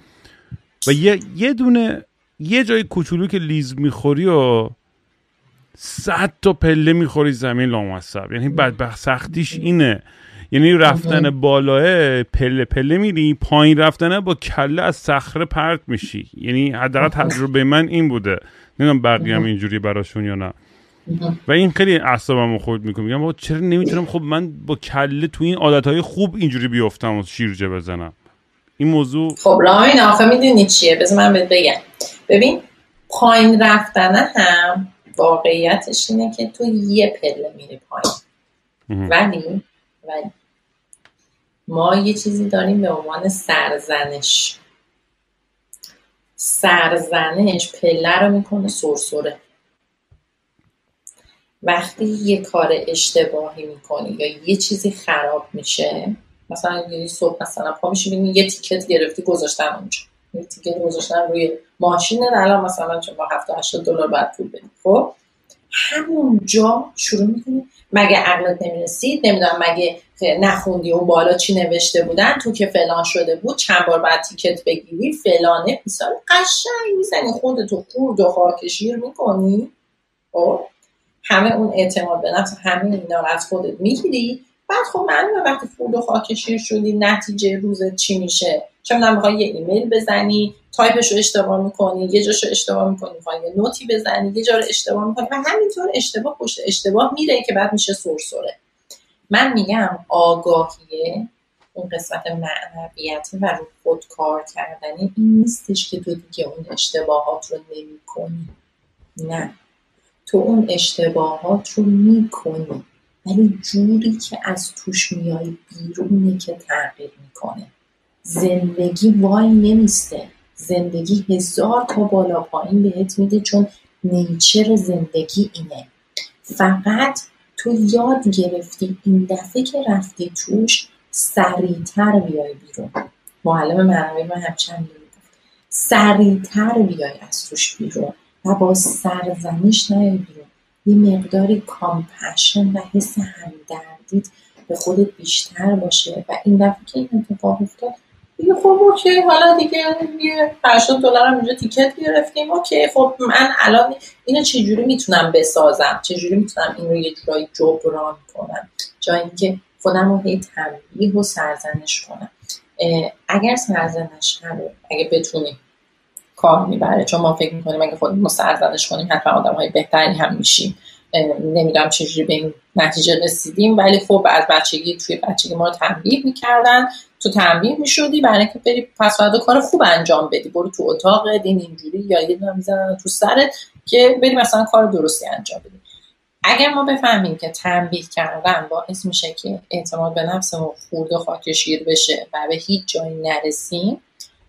و یه, یه دونه یه جای کوچولو که لیز می‌خوری و صد تا پله می‌خوری زمین لامصب. یعنی بدبخت سختیش اینه. یعنی رفتن بالاه پله پله میری پایین رفتنه با کله از صخره پرت میشی. یعنی حداقل تجربه من این بوده. نمی‌دونم بقیه هم اینجوری براشون یا نه. و این خیلی اعصابمو خورد می‌کنه. میگم چرا نمی‌تونم خب من با کله تو این عادتهای خوب اینجوری بیفتم و شیرجه بزنم؟ این موضوع خب رامین آخه می‌دونی چیه؟ بذار من بهت بگم. ببین پایین رفتن هم واقعیتش اینه که تو یه پله میری پایین. ولی ولی ما یه چیزی داریم به عنوان سرزنش. سرزنش پله رو می‌کنه سرسره وقتی یه کار اشتباهی می‌کنی یا یه چیزی خراب میشه مثلا یه صبح مثلا پا میشی یه ticket گرفتی گذاشتن اونجا. یه ticket گذاشتن روی ماشین الان مثلا با 70 80 دلار بعد پول بدی. خب؟ همونجا شروع می‌کنی. مگه عقلت نمی‌رسید نمی‌دونم مگه نخوندی اون بالا چی نوشته بودن؟ تو که فلان شده بود چند بار بعد ticket بگیری فلانه. پیسان قشنگ می‌زنی. خود تو خورد و خاکشیر می‌کنی. خب؟ همه اون اعتماد به نفس همه اینا رو از خودت می‌گیری. بعد خب معلومه وقتی خورد و خاکشیر شدی نتیجه روزت چی میشه؟ چه می‌خوای یه ایمیل بزنی؟ تایپش رو اشتباه می‌کنی یه جاش رو اشتباه می‌کنی می‌خوای یه note ی بزنی یه جا رو اشتباه می‌کنی و همینطور اشتباه پشت اشتباه میره که بعد میشه سرسره. من میگم آگاهیه اون قسمت معنویت و رو خود کار کردنی این نیستش که تو دیگه اون اشتباهات رو نمی کنی نه. تو اون اشتباهات رو می‌کنی. ولی جوری که از توش میای بیرونه که تغییر می‌کنه. زندگی وای نمیسته. زندگی هزار تا بالا پایین بهت میده چون nature زندگی اینه. فقط تو یاد گرفتی این دفعه که رفتی توش سریعتر بیای بیرون. معلم معنوی من می‌گفت. سریعتر بیای از توش بیرون و با سرزنش نیای بیرون. یه مقداری compassion و حس همدردیت به خودت بیشتر باشه و این دفعه که این اتفاق افتاد دیگه خب okay حالا دیگه یه 80 دلار هم اینجا تیکت گرفتیم اوکی. خب من الان اینو چجوری می‌تونم بسازم؟ چجوری می‌تونم این رو یه جورایی جبران کنم؟ جایی که خودم رو هی تنبیه و سرزنش کنم. اگر سرزنش رو اگه بتونیم کار می‌بره چون ما فکر می‌کنیم اگه خودمون سرزنش کنیم حتما آدم های بهتری هم میشیم. نمی‌دونم چجوری به این نتیجه رسیدیم ولی خب از بچگی توی بچگی ما رو تنبیه می‌کردن. تو تنبیه می‌شدی برای اینکه بری پس فردا کار خوب انجام بدی. برو تو اتاق دین اینجوری یا یه می‌زنن تو سرت که بری مثلا کار درستی انجام بدی. اگر ما بفهمیم که تنبیه کردن باعث میشه که اعتماد به نفسمون خورد و خاکشیر بشه و به هیچ جایی نرسیم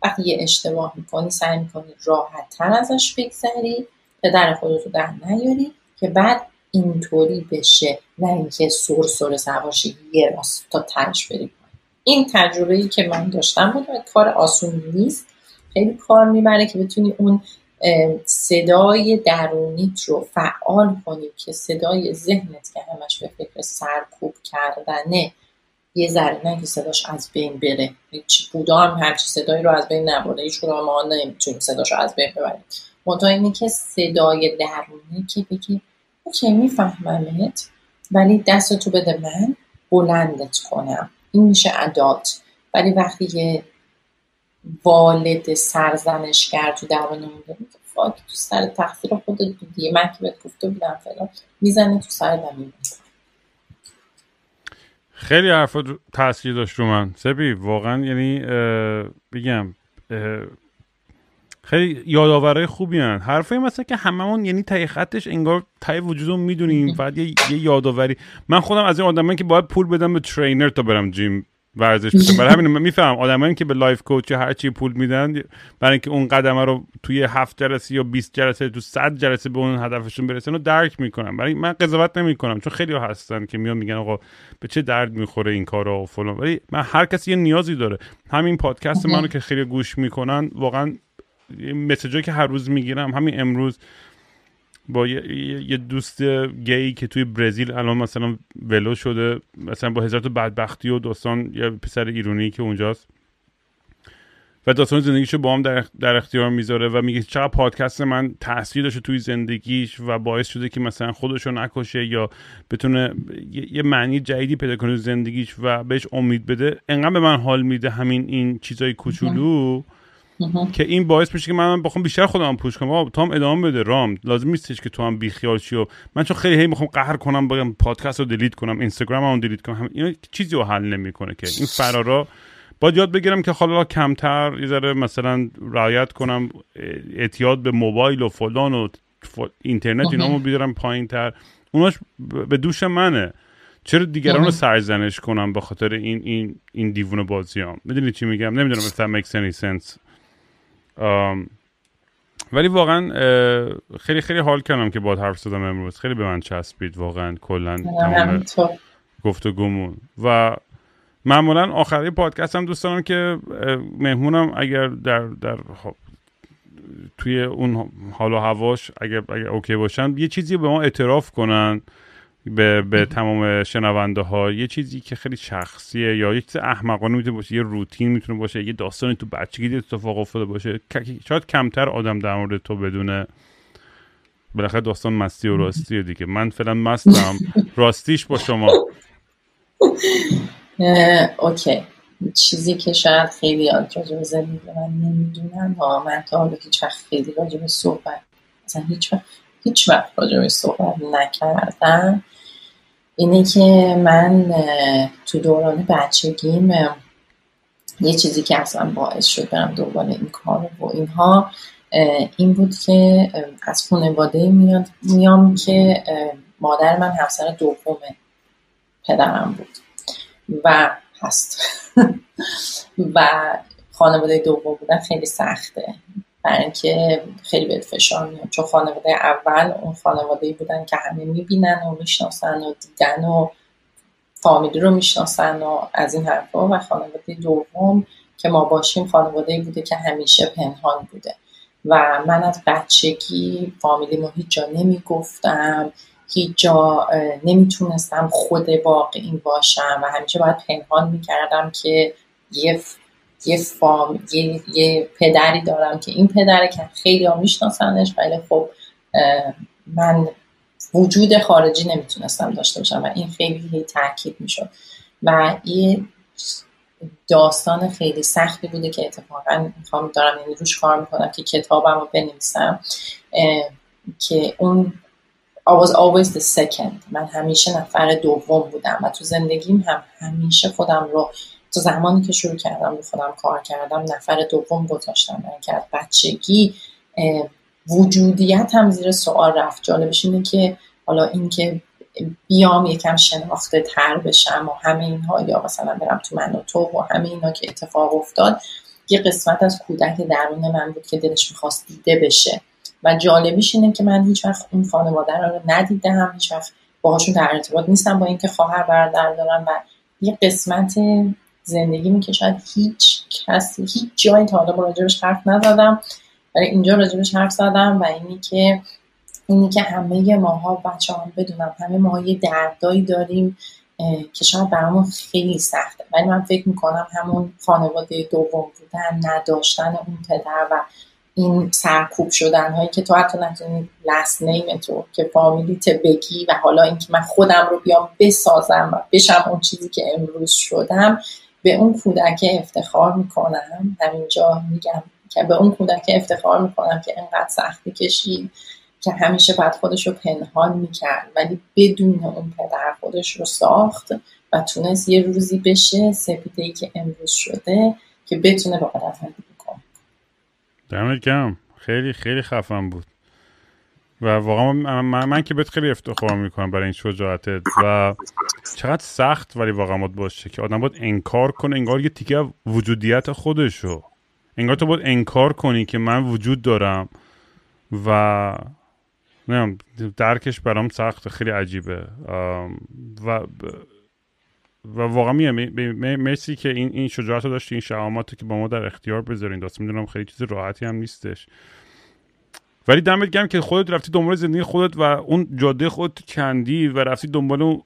وقتی یه اشتباه می‌کنی سعی می‌کنی راحت تر ازش بگذری پدر خودتو در نیاری که بعد اینطوری بشه نه اینکه سر سر سواشی یه راست تا تنش بریم. این تجربه ای که من داشتم بود کار آسونی نیست. خیلی کار می‌بره که بتونی اون صدای درونیت رو فعال کنی که صدای ذهنت که همش به فکر سرکوب کردنه یه ذره نه که صداش از بین بره. هیچ بودا هم همچی صدایی رو از بین نبرده هیچ ما نمی‌تونیم صداش رو از بین ببریم. منتها اینه که صدای درونی که بگی اوکی میفهممت ولی دست تو بده من بلندت کنم. این میشه ادالت. ولی وقتی یه والد سرزنشگر تو درونمون داریم فاک تو سر تقصیر خودت بودی. من که بهت گفته بودم فلان. می‌زنه تو سر دمیم خیلی حرف تاثیر داشت رو من. سبی واقعا یعنی بگم خیلی یادآورای خوبی هن. حرفای مثلا که هممون یعنی تای خطش انگار تای وجودم می‌دونیم فقط یه, یه یادآوری. من خودم از این آدمایی که باید پول بدم به trainer تا برم gym ورزش بکنم برای همین من می‌فهمم آدمایی که به life coach هر چی پول میدن برای اینکه اون قدمه رو توی هفت جلسه یا 20 جلسه تو 100 جلسه به اون هدفشون برسن رو درک می‌کنم. برای من قضاوت نمی‌کنم چون خیلی ها هستن که میان میگن آقا به چه درد می‌خوره این کارا و فلان. ولی من هر کسی یه نیازی داره. همین پادکست منو که خیلی گوش می‌کنن واقعا message ایی که هر روز می‌گیرم همین امروز با یه, دوست گی که توی برزیل الان مثلا ولو شده مثلا با هزار تا بدبختی و داستان یه پسر ایرانی که اونجاست. و داستان زندگیشو با هم در, در اختیار می‌ذاره و میگه چقدر پادکست من تاثیر داشته توی زندگیش و باعث شده که مثلا خودشو نکشه یا بتونه یه معنی جدیدی پیدا کنه زندگیش و بهش امید بده. انقدر به من حال میده همین این چیزای کوچولو. که این باعث میشه که من بخوام بیشتر خودم پوش کنم. تو هم ادامه بده رام. لازم نیستش که تو هم بیخیال شی و من چون خیلی هی می‌خوام قهر کنم بگم پادکست رو دلیت کنم اینستاگرام رو دلیت کنم این چیزی رو حل نمی‌کنه که. این فرارا باید یاد بگیرم که حالا کمتر یه ذره مثلا رعایت کنم اعتیاد به موبایل و فلان و اینترنت اینامو بیارم پایین تر اوناش به دوش منه. چرا دیگران رو سرزنش کنم به خاطر این این این دیوونه بازیام؟ می‌دونی چی میگم؟ نمی‌دونم if that makes any sense. ولی واقعا خیلی خیلی حال کردم که باید حرف زدم امروز. خیلی به من چسبید واقعا کلا تمام گفتگومون. و معمولا آخری پادکست هم دوست دارم که مهمونم اگر در در توی اون حال و هواش اگر, اگر اوکی باشن یه چیزی به ما اعتراف کنن. به, به تمام شنونده ها یه چیزی که خیلی شخصیه یا یک چیز احمقانه می‌تونه باشه یه روتین می‌تونه باشه یه داستانی تو بچگی اتفاق افتاده باشه. شاید کمتر آدم در مورد تو بدونه. بالاخره داستان مستی و راستیه دیگه. من فعلا مستم. راستیش با شما. اوکی. چیزی که شاید خیلی راجع به زندگی من نمی‌دونن ها من تا حالا هیچ وقت خیلی راجع به صحبت مثلا هیچ وقت هیچ وقت راجع به صحبت نکردم. اینه که من تو دوران بچگیم یه چیزی که اصلا باعث شد برم دنبال این کار و اینها این بود که از خانواده میاد میام که مادر من همسر دوم پدرم بود و هست. و خانواده دوم بودن خیلی سخته. برای اینکه خیلی بهت فشار میاد. چون خانواده اول اون خانواده بودن که همه می‌بینن و می‌شناسن و دیدن و فامیلی رو می‌شناسن و از این حرفا. و خانواده دوم که ما باشیم خانواده بوده که همیشه پنهان بوده. و من از بچگی فامیلی هیچ جا نمی‌گفتم هیچ جا نمی‌تونستم خود واقعی باشم. و همیشه باید پنهان می‌کردم که یه یه فام یه, یه پدری دارم که این پدره که خیلی ها میشناسنش ولی خب من وجود خارجی نمی‌تونستم داشته باشم و این خیلی تاکید می‌شد. و یه داستان خیلی سختی بوده که اتفاقا می‌خوام دارم این روش کار می‌کنم که کتابم رو بنویسم که اون I was always the second. من همیشه نفر دوم بودم و تو زندگیم هم همیشه خودم رو تو زمانی که شروع کردم رو خودم کار کردم نفر دوم گذاشتم. من که از بچگی وجودیت هم زیر سوال رفت. جالبش اینه که حالا اینکه بیام یکم شناخته تر بشم و همه اینها یا مثلا برم تو من و تو و همه اینا که اتفاق افتاد یه قسمت از کودک درون من بود که دلش می‌خواست دیده بشه. و جالبیش اینه که من هیچ وقت اون خانواده رو ندیدم هیچ وقت باهاشون در ارتباط نیستم با اینکه خواهر برادر دارم و یه قسمت زندگی که شاید هیچ کسی هیچ جایی تا حالا راجبش حرف نزدم. ولی اینجا راجبش حرف زدم و اینی که اینی که همه ماها بچه هم بدونم همه ماها یه دردایی داریم که شاید برامون خیلی سخته. ولی من فکر می‌کنم همون خانواده دوم بودن نداشتن اون پدر و این سرکوب شدن هایی که تو حتی نتونی لست نیم تو که فامیلیت بگی و حالا اینکه من خودم رو بیام بسازم و بشم اون چیزی که امروز شدم. به اون کودک افتخار می‌کنم. همینجا میگم که به اون کودک افتخار می‌کنم که انقدر سختی کشید که همیشه باید خودش رو پنهان می‌کرد. ولی بدون اون پدر خودش رو ساخت و تونست یه روزی بشه سپیده ای که امروز شده که بتونه با قدرت زندگی کنه. دمت گرم. خیلی خیلی خفن بود. و واقعا من, من, که بهت خیلی افتخار می‌کنم برای این شجاعتت و چقدر سخت ولی واقعا باید باشه که آدم باید انکار کنه انگار یه تیکه وجودیت خودشو. انگار تو باید انکار کنی که من وجود دارم و نمیم درکش برام سخت خیلی عجیبه. و و واقعا میگم مرسی که این این شجاعت رو داشتی این شهامت که با ما در اختیار بذارین. داست می‌دونم خیلی چیز راحتی هم نیستش. ولی دمت گرم که خودت رفتی دنبال زندگی خودت و اون جاده خودت کندی و رفتی دنبال اون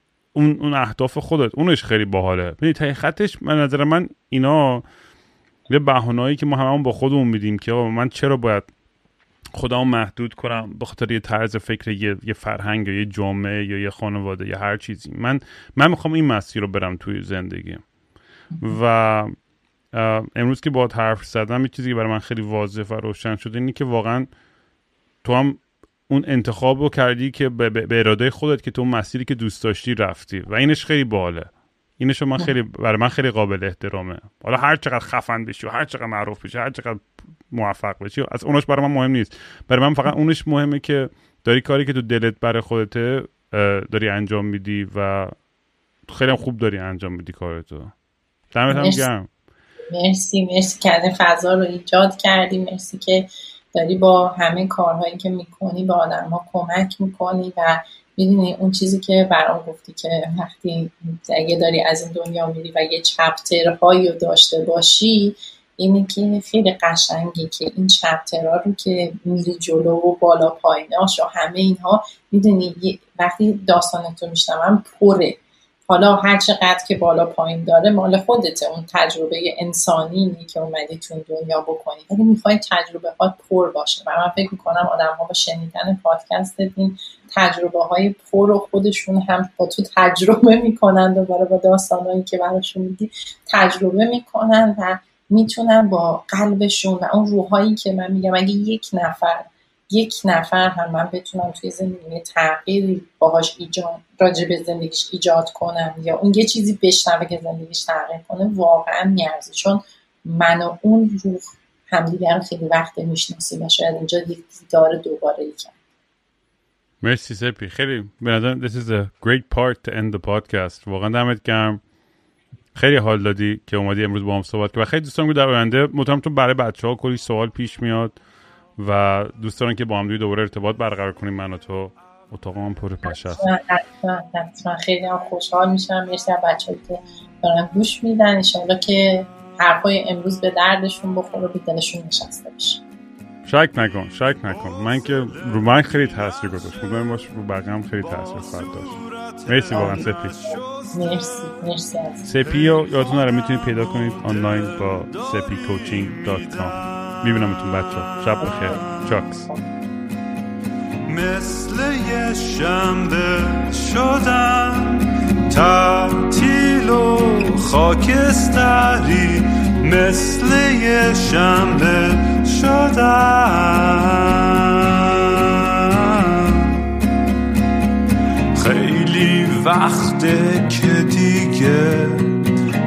اون اهداف خودت. اونش خیلی باحاله. ببین تا خطش من نظر من اینا یه بهانه‌ای که ما هممون با خودمون میدیم که من چرا باید خودمو محدود کنم به خاطر یه طرز فکر یه, یه فرهنگ یا یه جامعه یا یه خانواده یا هر چیزی. من من می‌خوام این مسیر رو برم توی زندگیم و امروز که با حرف زدم یه چیزی که برای من خیلی واضح و روشن شده اینه که واقعا تو هم اون انتخاب رو کردی که به, اراده خودت که تو مسیری که دوست داشتی رفتی. و اینش خیلی باله. اینش من خیلی برای من خیلی قابل احترامه. حالا هر چقدر خفن بشی و هر چقدر معروف بشی هر چقدر موفق بشی از اونش برای من مهم نیست. برای من فقط اونش مهمه که داری کاری که تو دلت برای خودته داری انجام میدی و خیلی خوب داری انجام میدی کارتو. دمت هم گرم. مرسی مرسی که فضا رو ایجاد کردی. مرسی که داری با همه کارهایی که می‌کنی به آدم ها کمک می‌کنی و می‌دونی اون چیزی که برام گفتی که وقتی اگه داری از این دنیا میری و یه چپترهایی رو داشته باشی اینه که خیلی قشنگی که این چپترها رو که میری جلو و بالا پاییناش و همه اینها می‌دونی وقتی داستانتو میشنوم پره. حالا هر چقدر که بالا پایین داره مال خودته. اون تجربه انسانی که اومدی تو دنیا بکنی. ولی می‌خوای تجربه ها پر باشه. و من فکر می‌کنم آدم ها با شنیدن پادکست این تجربه های پر و خودشون هم با تو تجربه می‌کنن دوباره با داستانهایی که براشون میگی تجربه می‌کنن و می‌تونن با قلبشون و اون روحایی که من میگم اگه یک نفر یک نفر هم من بتونم توی زندگی تغییری باهاش ایجاد راجع به زندگیش ایجاد کنم یا اون یه چیزی بشنوه که زندگیش تغییر کنه واقعا میارزه. چون من و اون روح همدیگر رو خیلی وقت می‌شناسیم و شاید اینجا یک دیدار دوباره ای مرسی سپی. خیلی به نظرم this is a great part to end the podcast. واقعا دمت گرم. خیلی حال دادی که اومدی امروز با هم صحبت و خیلی دوستان در آینده مطمئنم برای بچه ها کلی سوال پیش میاد. و دوست دارن که با هم دوباره ارتباط برقرار کنیم من و تو. اتاق هم پر پشه هست خیلی هم خوشحال میشم. مرسی بچه که دارن گوش میدن. انشاءالله که حرفای امروز به دردشون بخوره به دلشون نشسته بشه شک نکن شک نکن. من که رو من خیلی تاثیر گذاشت مطمئن باش رو بقیه هم خیلی تاثیر خواهد داشت. مرسی واقعا سپی. مرسی مرسی. سپی رو یادتون نره می‌تونید پیدا کنید آنلاین با Sepicoaching dot com میبینمتون بچه شب بخیر. چاکس. مثل یه شنبه شدم تعطیل و خاکستری مثل یه شنبه شدم خیلی وقته که دیگه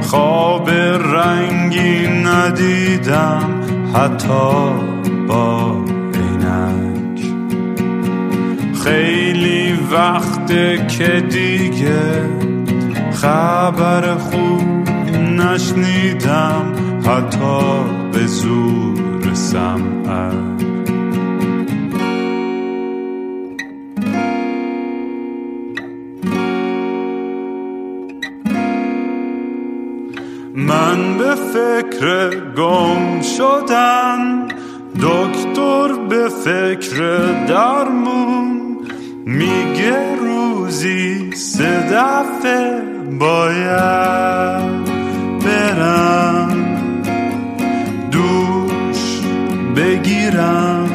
خواب رنگی ندیدم. حتی با عینک. خیلی وقت که دیگه خبر خوب نشنیدم حتی به زور سمعک. من فکر گم شدن دکتر به فکر درمون میگه روزی سه دفعه باید برم دوش بگیرم.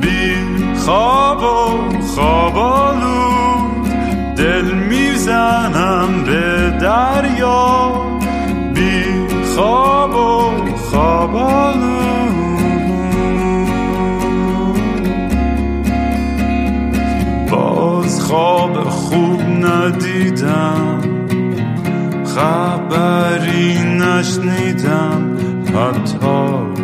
بی خواب و خوابالو دل می‌زنم به دریا. خواب و خواب باز خواب خوب ندیدم خبری نشنیدم حتی